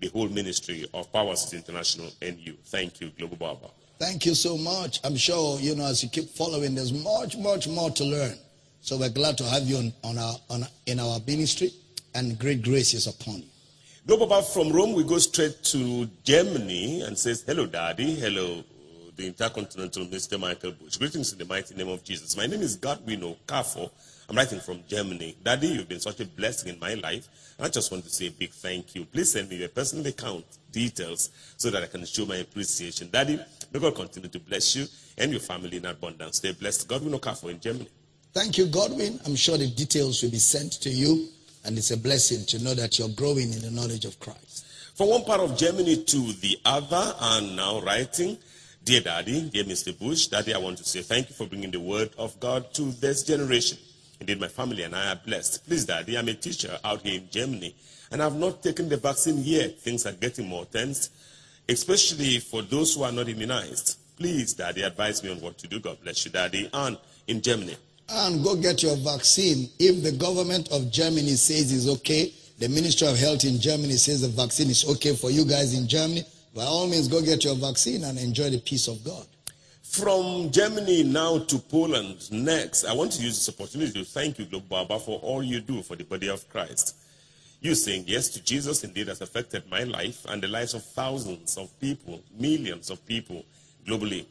the whole ministry of Power City International and you. Thank you, Global Baba. Thank you so much. I'm sure, you know, as you keep following, there's much, much more to learn. So we're glad to have you on, on our, on, in our ministry, and great grace is upon you. Global Baba from Rome, we go straight to Germany and says, Hello, Daddy. Hello, the Intercontinental Mr. Michael Bush. Greetings in the mighty name of Jesus. My name is Godwin Okafo. I'm writing from Germany. Daddy, you've been such a blessing in my life. I just want to say a big thank you. Please send me your personal account details so that I can show my appreciation. Daddy, may God continue to bless you and your family in abundance. Stay blessed. Godwin Okafo in Germany. Thank you, Godwin. I'm sure the details will be sent to you, and it's a blessing to know that you're growing in the knowledge of Christ. From one part of Germany to the other, and now writing, Dear Daddy, dear Mr. Bush, Daddy, I want to say thank you for bringing the word of God to this generation. Indeed, my family and I are blessed. Please, Daddy, I'm a teacher out here in Germany, and I've not taken the vaccine yet. Things are getting more tense. especially for those who are not immunized. Please, Daddy, advise me on what to do. God bless you, Daddy. And in Germany. And go get your vaccine. If the government of Germany says it's okay, the Ministry of Health in Germany says the vaccine is okay for you guys in Germany, by all means, go get your vaccine and enjoy the peace of God. From Germany now to Poland. Next, I want to use this opportunity to thank you, Global Baba, for all you do for the body of Christ. You saying yes to Jesus indeed has affected my life and the lives of thousands of people, millions of people globally.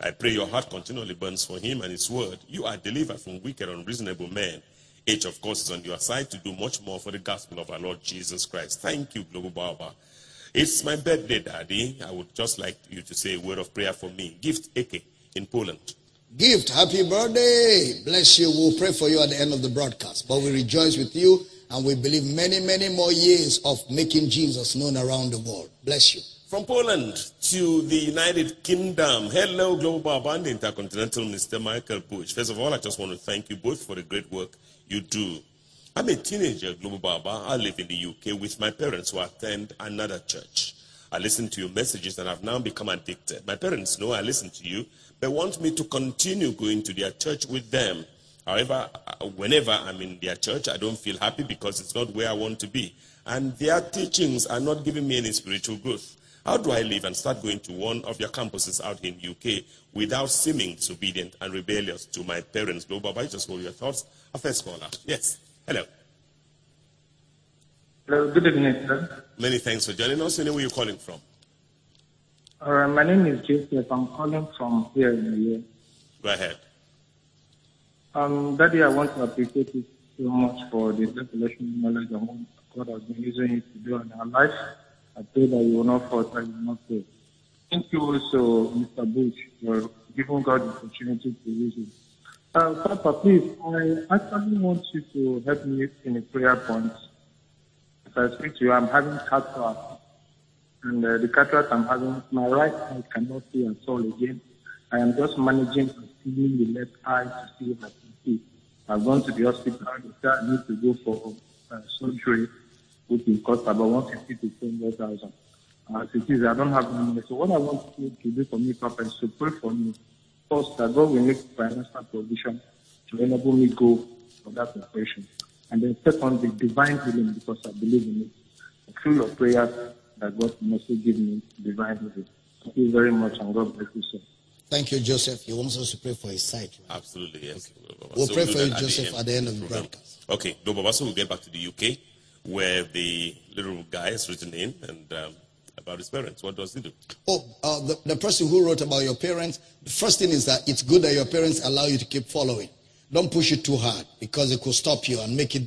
I pray your heart continually burns for him and his word. You are delivered from wicked, unreasonable men. Each, of course, is on your side to do much more for the gospel of our Lord Jesus Christ. Thank you, Global Baba. It's my birthday, Daddy. I would just like you to say a word of prayer for me. Gift Eke in Poland. Gift, happy birthday. Bless you. We'll pray for you at the end of the broadcast. But we rejoice with you and we believe many, many more years of making Jesus known around the world. Bless you. From Poland to the United Kingdom. Hello, Global Baba and Intercontinental Mr. Michael Bush. First of all, I just want to thank you both for the great work you do. I'm a teenager, Global Baba. I live in the UK with my parents who attend another church. I listen to your messages and I've now become addicted. My parents know I listen to you, but want me to continue going to their church with them. However, uh, whenever I'm in their church, I don't feel happy because it's not where I want to be. And their teachings are not giving me any spiritual growth. How do I live and start going to one of your campuses out in UK without seeming disobedient and rebellious to my parents? Global, I just hold your thoughts. A first caller. Yes. Hello. Hello, good evening, sir. Many thanks for joining us. And where are you calling from? Uh, my name is Joseph. I'm calling from here in the US. Go ahead. Um, Daddy, I want to appreciate you so much for the revelation knowledge of what God has been using you to do in our life. I pray that you will not you will not fail. Thank you also, Mr. Bush, for giving God the opportunity to use you. Uh, Papa, please, I actually want you to help me in a prayer point. If I speak to you, I'm having cataract. And uh, the cataract I'm having, my right eye cannot see at all again. I am just managing to see the left eye to see if I can see. I've gone to the hospital. I need to go for uh, surgery which will cost about 150 to 200,000. As uh, it is, I don't have any money. So what I want you to do for me, Papa, is to pray for me. First, that God will make financial provision to enable me go for that operation. And then second, the divine healing because I believe in it. Through your prayers, that God will also give me divine healing. Thank you very much and God bless you, sir. Thank you, Joseph. He wants us to pray for his sight. Right? Absolutely, yes. We'll So pray do for that you, at the Joseph, end at the end of the program. broadcast. Okay, no, Baba, so we'll get back to the UK where the little guy has written in and um, about his parents. What does he do? Oh, uh, the, the person who wrote about your parents, the first thing is that it's good that your parents allow you to keep following. Don't push it too hard because it could stop you and make it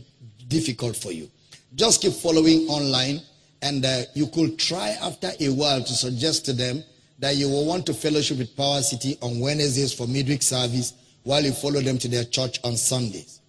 difficult for you. Just keep following online and uh, you could try after a while to suggest to them that you will want to fellowship with Power City on Wednesdays for midweek service while you follow them to their church on Sundays.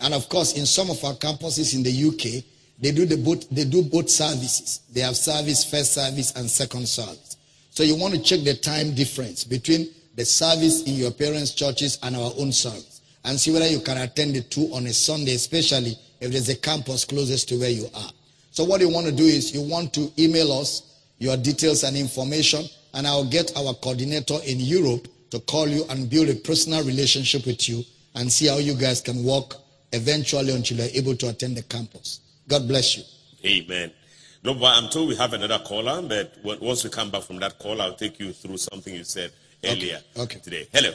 And of course, in some of our campuses in the UK, they do the both they do both services. They have service, first service, and second service. So you want to check the time difference between the service in your parents' churches and our own service, and see whether you can attend the two on a Sunday, especially if there's a campus closest to where you are. So what you want to do is you want to email us your details and information, and I'll get our coordinator in Europe to call you and build a personal relationship with you and see how you guys can work eventually until you're able to attend the campus. God bless you. Amen. No, but I'm told we have another caller, but once we come back from that call, I'll take you through something you said earlier okay. today. Hello.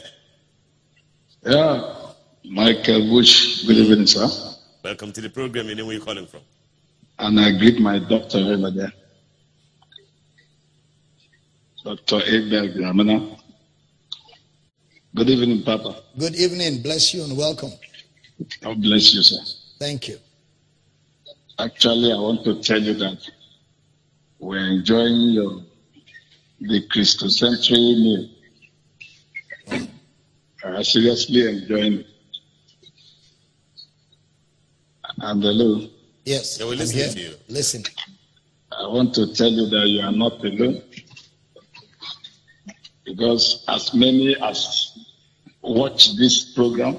Yeah, Michael Bush, good evening, sir. Welcome to the program. You know where you're calling from. And I greet my doctor over there, Dr. Abel Gramana. Good evening, Papa. Good evening. Bless you and welcome. God bless you, sir. Thank you. Actually, I want to tell you that we're enjoying your the Christocentury meal. I'm seriously enjoying it. And hello. Yes. Yeah, we're I'm listening here. to you. Listen. I want to tell you that you are not alone. Because as many as watch this program,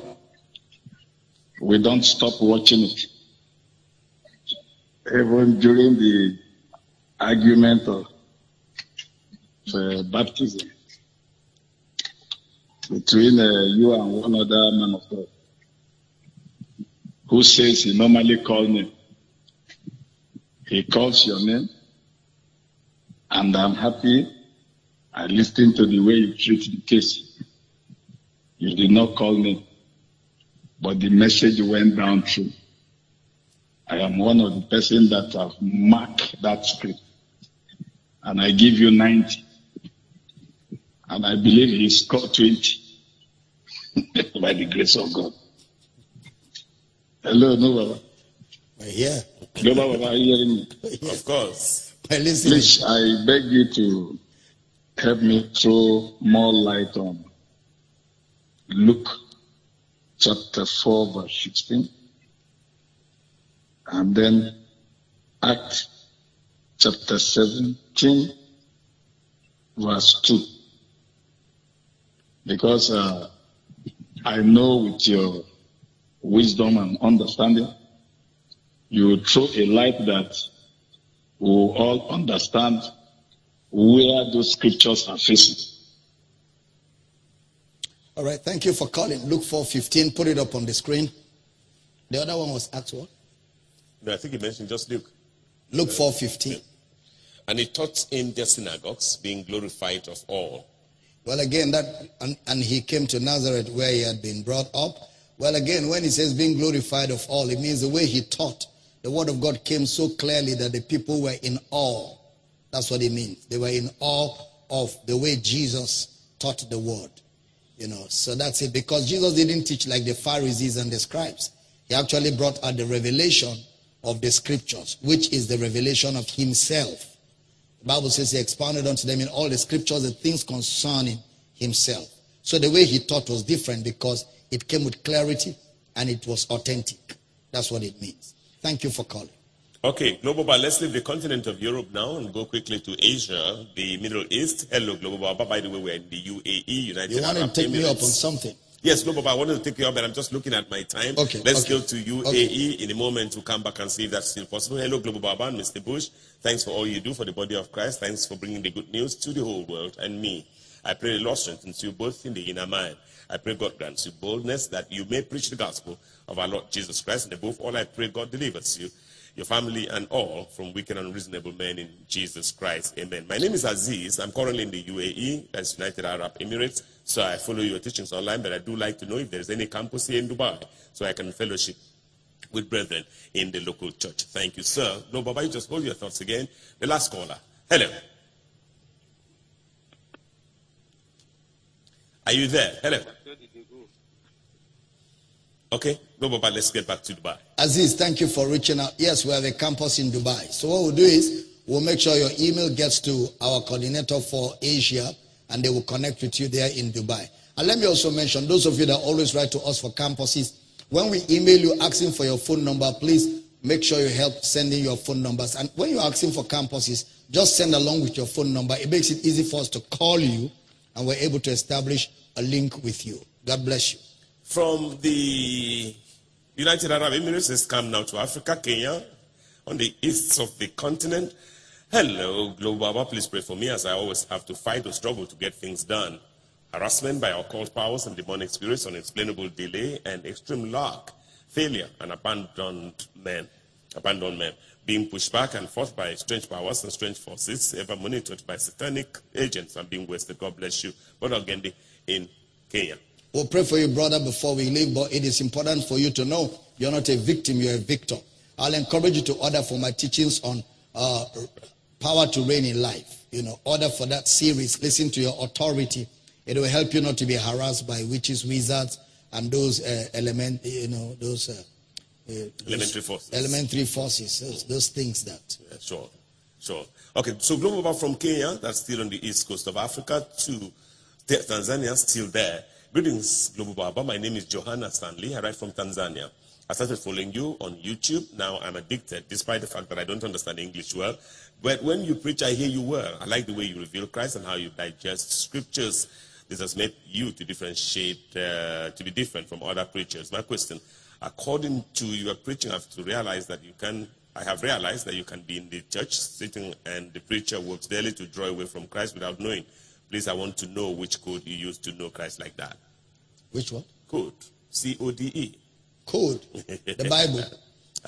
we don't stop watching it. Even during the argument of uh, baptism between uh, you and one other man of God who says he normally calls me. He calls your name, and I'm happy. I listened to the way you treat the case. You did not call me, but the message went down through. I am one of the persons that have marked that script. And I give you 90. And I believe he scored 20 [laughs] by the grace of God. Hello, no, Baba. We're here. No, Baba, are you hearing me? Of course. We're. Please, I beg you to help me throw more light on Luke chapter 4, verse 16, and then Act chapter 17, verse 2. Because uh, I know with your wisdom and understanding, you throw a light that we will all understand where those scriptures are facing. All right. Thank you for calling. Luke 4:15. Put it up on the screen. The other one was Acts what? No, I think he mentioned just Luke. Luke 4:15. And he taught in their synagogues, being glorified of all. Well, again, that and, and he came to Nazareth where he had been brought up. Well, again, when he says being glorified of all, it means the way he taught. The word of God came so clearly that the people were in awe. That's what it means. They were in awe of the way Jesus taught the word. You know, so that's it. Because Jesus didn't teach like the Pharisees and the scribes. He actually brought out the revelation of the scriptures, which is the revelation of himself. The Bible says he expounded unto them in all the scriptures the things concerning himself. So the way he taught was different because it came with clarity and it was authentic. That's what it means. Thank you for calling. Okay, Global Bar, let's leave the continent of Europe now and go quickly to Asia, the Middle East. Hello, Global Bar. By the way, we're in the UAE, United You Arab to take me up on something. Yes, Global Bar, I wanted to take you up, but I'm just looking at my time. Okay, Let's okay. go to UAE in a moment. We'll come back and see if that's still possible. Hello, Global Baba and Mr. Bush. Thanks for all you do for the body of Christ. Thanks for bringing the good news to the whole world and me. I pray the Lord strengthens you both in the inner man. I pray God grants you boldness that you may preach the gospel of our Lord Jesus Christ. And above all, I pray God delivers you, your family, and all from wicked and unreasonable men in Jesus Christ. Amen. My name is Aziz. I'm currently in the UAE, that's United Arab Emirates. So I follow your teachings online, but I do like to know if there's any campus here in Dubai so I can fellowship with brethren in the local church. Thank you, sir. No, Baba, you just hold your thoughts again. The last caller. Hello. Are you there? Hello. Okay. No, Baba, let's get back to Dubai. Aziz, thank you for reaching out. Yes, we have a campus in Dubai. So what we'll do is we'll make sure your email gets to our coordinator for Asia and they will connect with you there in Dubai. And let me also mention, those of you that always write to us for campuses, when we email you asking for your phone number, please make sure you help sending your phone numbers. And when you're asking for campuses, just send along with your phone number. It makes it easy for us to call you and we're able to establish a link with you. God bless you. From the United Arab Emirates, let's come now to Africa, Kenya, on the east of the continent. Hello, Global Baba. Please pray for me as I always have to fight or struggle to get things done. Harassment by occult powers and demonic spirits, unexplainable delay, and extreme lack, failure, and abandoned men. Abandoned men. Being pushed back and forth by strange powers and strange forces, ever monitored by satanic agents and being wasted. God bless you. Brother Gendi in Kenya. We'll pray for you, brother, before we leave, but it is important for you to know you're not a victim, you're a victor. I'll encourage you to order for my teachings on uh, power to reign in life. You know, order for that series. Listen to your authority. It will help you not to be harassed by witches, wizards, and those uh, element, you know, those, uh, uh, those Elementary forces. elementary forces, those, those things that. Yeah, sure, sure. Okay, so Global Bar from Kenya, that's still on the east coast of Africa, to Tanzania, still there. Greetings, Global Baba. My name is Johanna Stanley. I write from Tanzania. I started following you on YouTube. Now I'm addicted, despite the fact that I don't understand English well. But when you preach, I hear you well. I like the way you reveal Christ and how you digest scriptures. This has made you to differentiate, uh, to be different from other preachers. My question, according to your preaching, I have to realize that you can I have realized that you can be in the church sitting and the preacher works daily to draw away from Christ without knowing. Please, I want to know which code you use to know Christ like that. Which one? Code. C O D E. Code. [laughs] The Bible.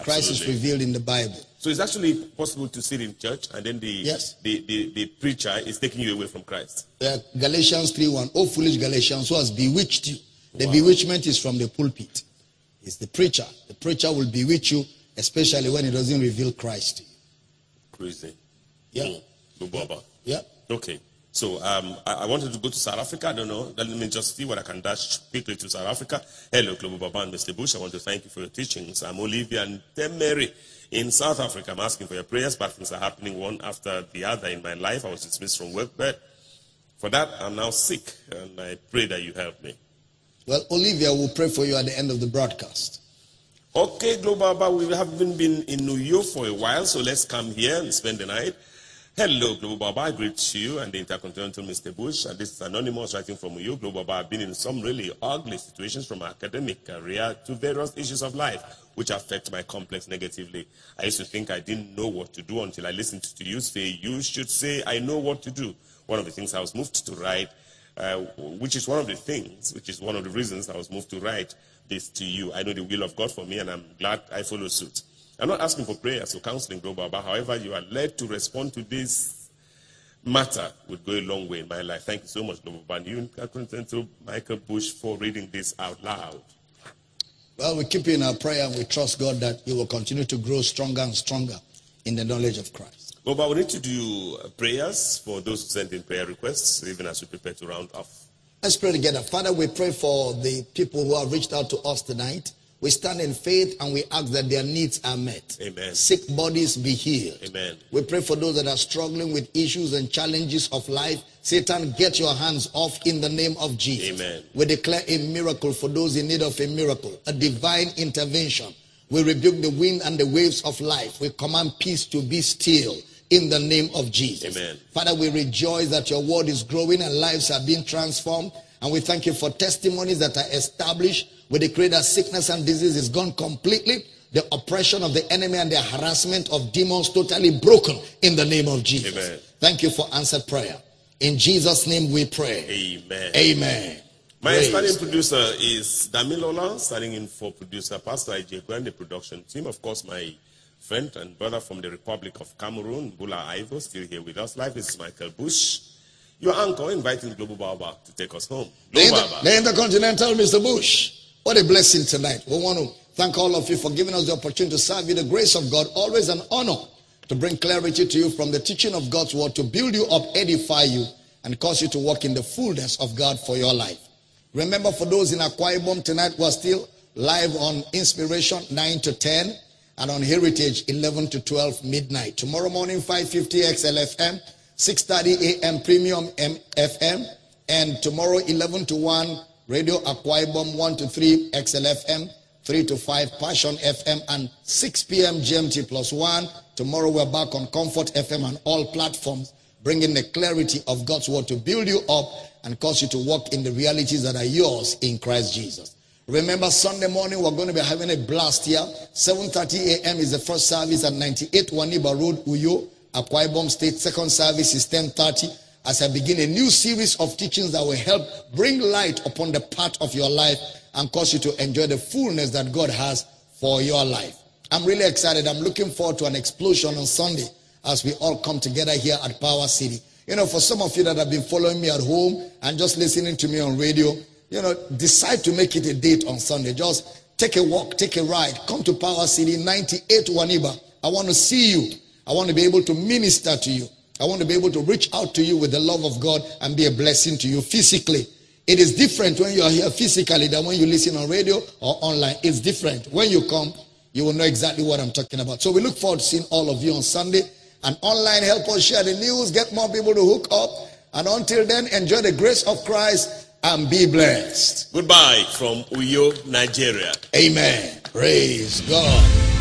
Christ is revealed in the Bible. So it's actually possible to sit in church and then the, Yes. the, the, the preacher is taking you away from Christ. Uh, Galatians 3 1. Oh, foolish Galatians, who has bewitched you? The Wow. bewitchment is from the pulpit. It's the preacher. The preacher will bewitch you, especially when he doesn't reveal Christ to you. Crazy. Yeah. Mm. Yeah. Okay. So um, I, I wanted to go to South Africa. I don't know. Let me just see what I can dash quickly to South Africa. Hello, Global Baba and Mr. Bush. I want to thank you for your teachings. I'm Olivia and Temeri in South Africa. I'm asking for your prayers. Bad things are happening one after the other in my life. I was dismissed from work, but for that, I'm now sick, and I pray that you help me. Well, Olivia will pray for you at the end of the broadcast. Okay, Global Baba, we haven't been in New York for a while, so let's come here and spend the night. Hello, Global Baba. I greet you and the Intercontinental Mr. Bush. And this is Anonymous writing from you. Global Baba, I've been in some really ugly situations from my academic career to various issues of life, which affect my complex negatively. I used to think I didn't know what to do until I listened to you say, You should say, I know what to do. One of the things I was moved to write, uh, which is one of the things, which is one of the reasons I was moved to write this to you. I know the will of God for me, and I'm glad I follow suit. I'm not asking for prayers or counseling, Global, but however you are led to respond to this matter would go a long way in my life. Thank you so much, Global, and you, to Michael Bush, for reading this out loud. Well, we keep you in our prayer and we trust God that you will continue to grow stronger and stronger in the knowledge of Christ. Global, we need to do prayers for those who send in prayer requests, even as we prepare to round off. Let's pray together. Father, we pray for the people who have reached out to us tonight. We stand in faith and we ask that their needs are met. Amen. Sick bodies be healed. Amen. We pray for those that are struggling with issues and challenges of life. Satan, get your hands off in the name of Jesus. Amen. We declare a miracle for those in need of a miracle, a divine intervention. We rebuke the wind and the waves of life. We command peace to be still in the name of Jesus. Amen. Father, we rejoice that your word is growing and lives are being transformed. And we thank you for testimonies that are established. We decree that sickness and disease is gone completely. The oppression of the enemy and the harassment of demons totally broken in the name of Jesus. Amen. Thank you for answered prayer. In Jesus' name we pray. Amen. Amen. My Praise starting producer is Damilola, starting in for producer Pastor IJ Grand, the production team. Of course, my friend and brother from the Republic of Cameroon, Bula Ivo, still here with us. Life is Michael Bush. Your uncle inviting Global Baba to take us home. The, Global Inter- Baba. the Intercontinental Mr. Bush. What a blessing tonight. We want to thank all of you for giving us the opportunity to serve you. The grace of God, always an honor to bring clarity to you from the teaching of God's word, to build you up, edify you, and cause you to walk in the fullness of God for your life. Remember, for those in Akwa Ibom tonight, we're still live on Inspiration 9 to 10 and on Heritage 11 to 12 midnight. Tomorrow morning, 5.50 XLFM, 6.30 a.m. Premium FM, and tomorrow 11 to 1 Radio Akwa Ibom 1 to 3 XLFM, 3 to 5 Passion FM, and 6 p.m. GMT plus 1. Tomorrow we're back on Comfort FM and all platforms, bringing the clarity of God's word to build you up and cause you to walk in the realities that are yours in Christ Jesus. Remember, Sunday morning we're going to be having a blast here. 7:30 a.m. is the first service at 98 Nwaniba Road, Uyo, Akwa Ibom State. Second service is 10:30. As I begin a new series of teachings that will help bring light upon the path of your life and cause you to enjoy the fullness that God has for your life. I'm really excited. I'm looking forward to an explosion on Sunday as we all come together here at Power City. You know, for some of you that have been following me at home and just listening to me on radio, you know, decide to make it a date on Sunday. Just take a walk, take a ride, come to Power City 98 Nwaniba. I want to see you. I want to be able to minister to you. I want to be able to reach out to you with the love of God and be a blessing to you physically. It is different when you are here physically than when you listen on radio or online. It's different. When you come, you will know exactly what I'm talking about. So we look forward to seeing all of you on Sunday. And online, help us share the news, get more people to hook up. And until then, enjoy the grace of Christ and be blessed. Goodbye from Uyo, Nigeria. Amen. Praise God.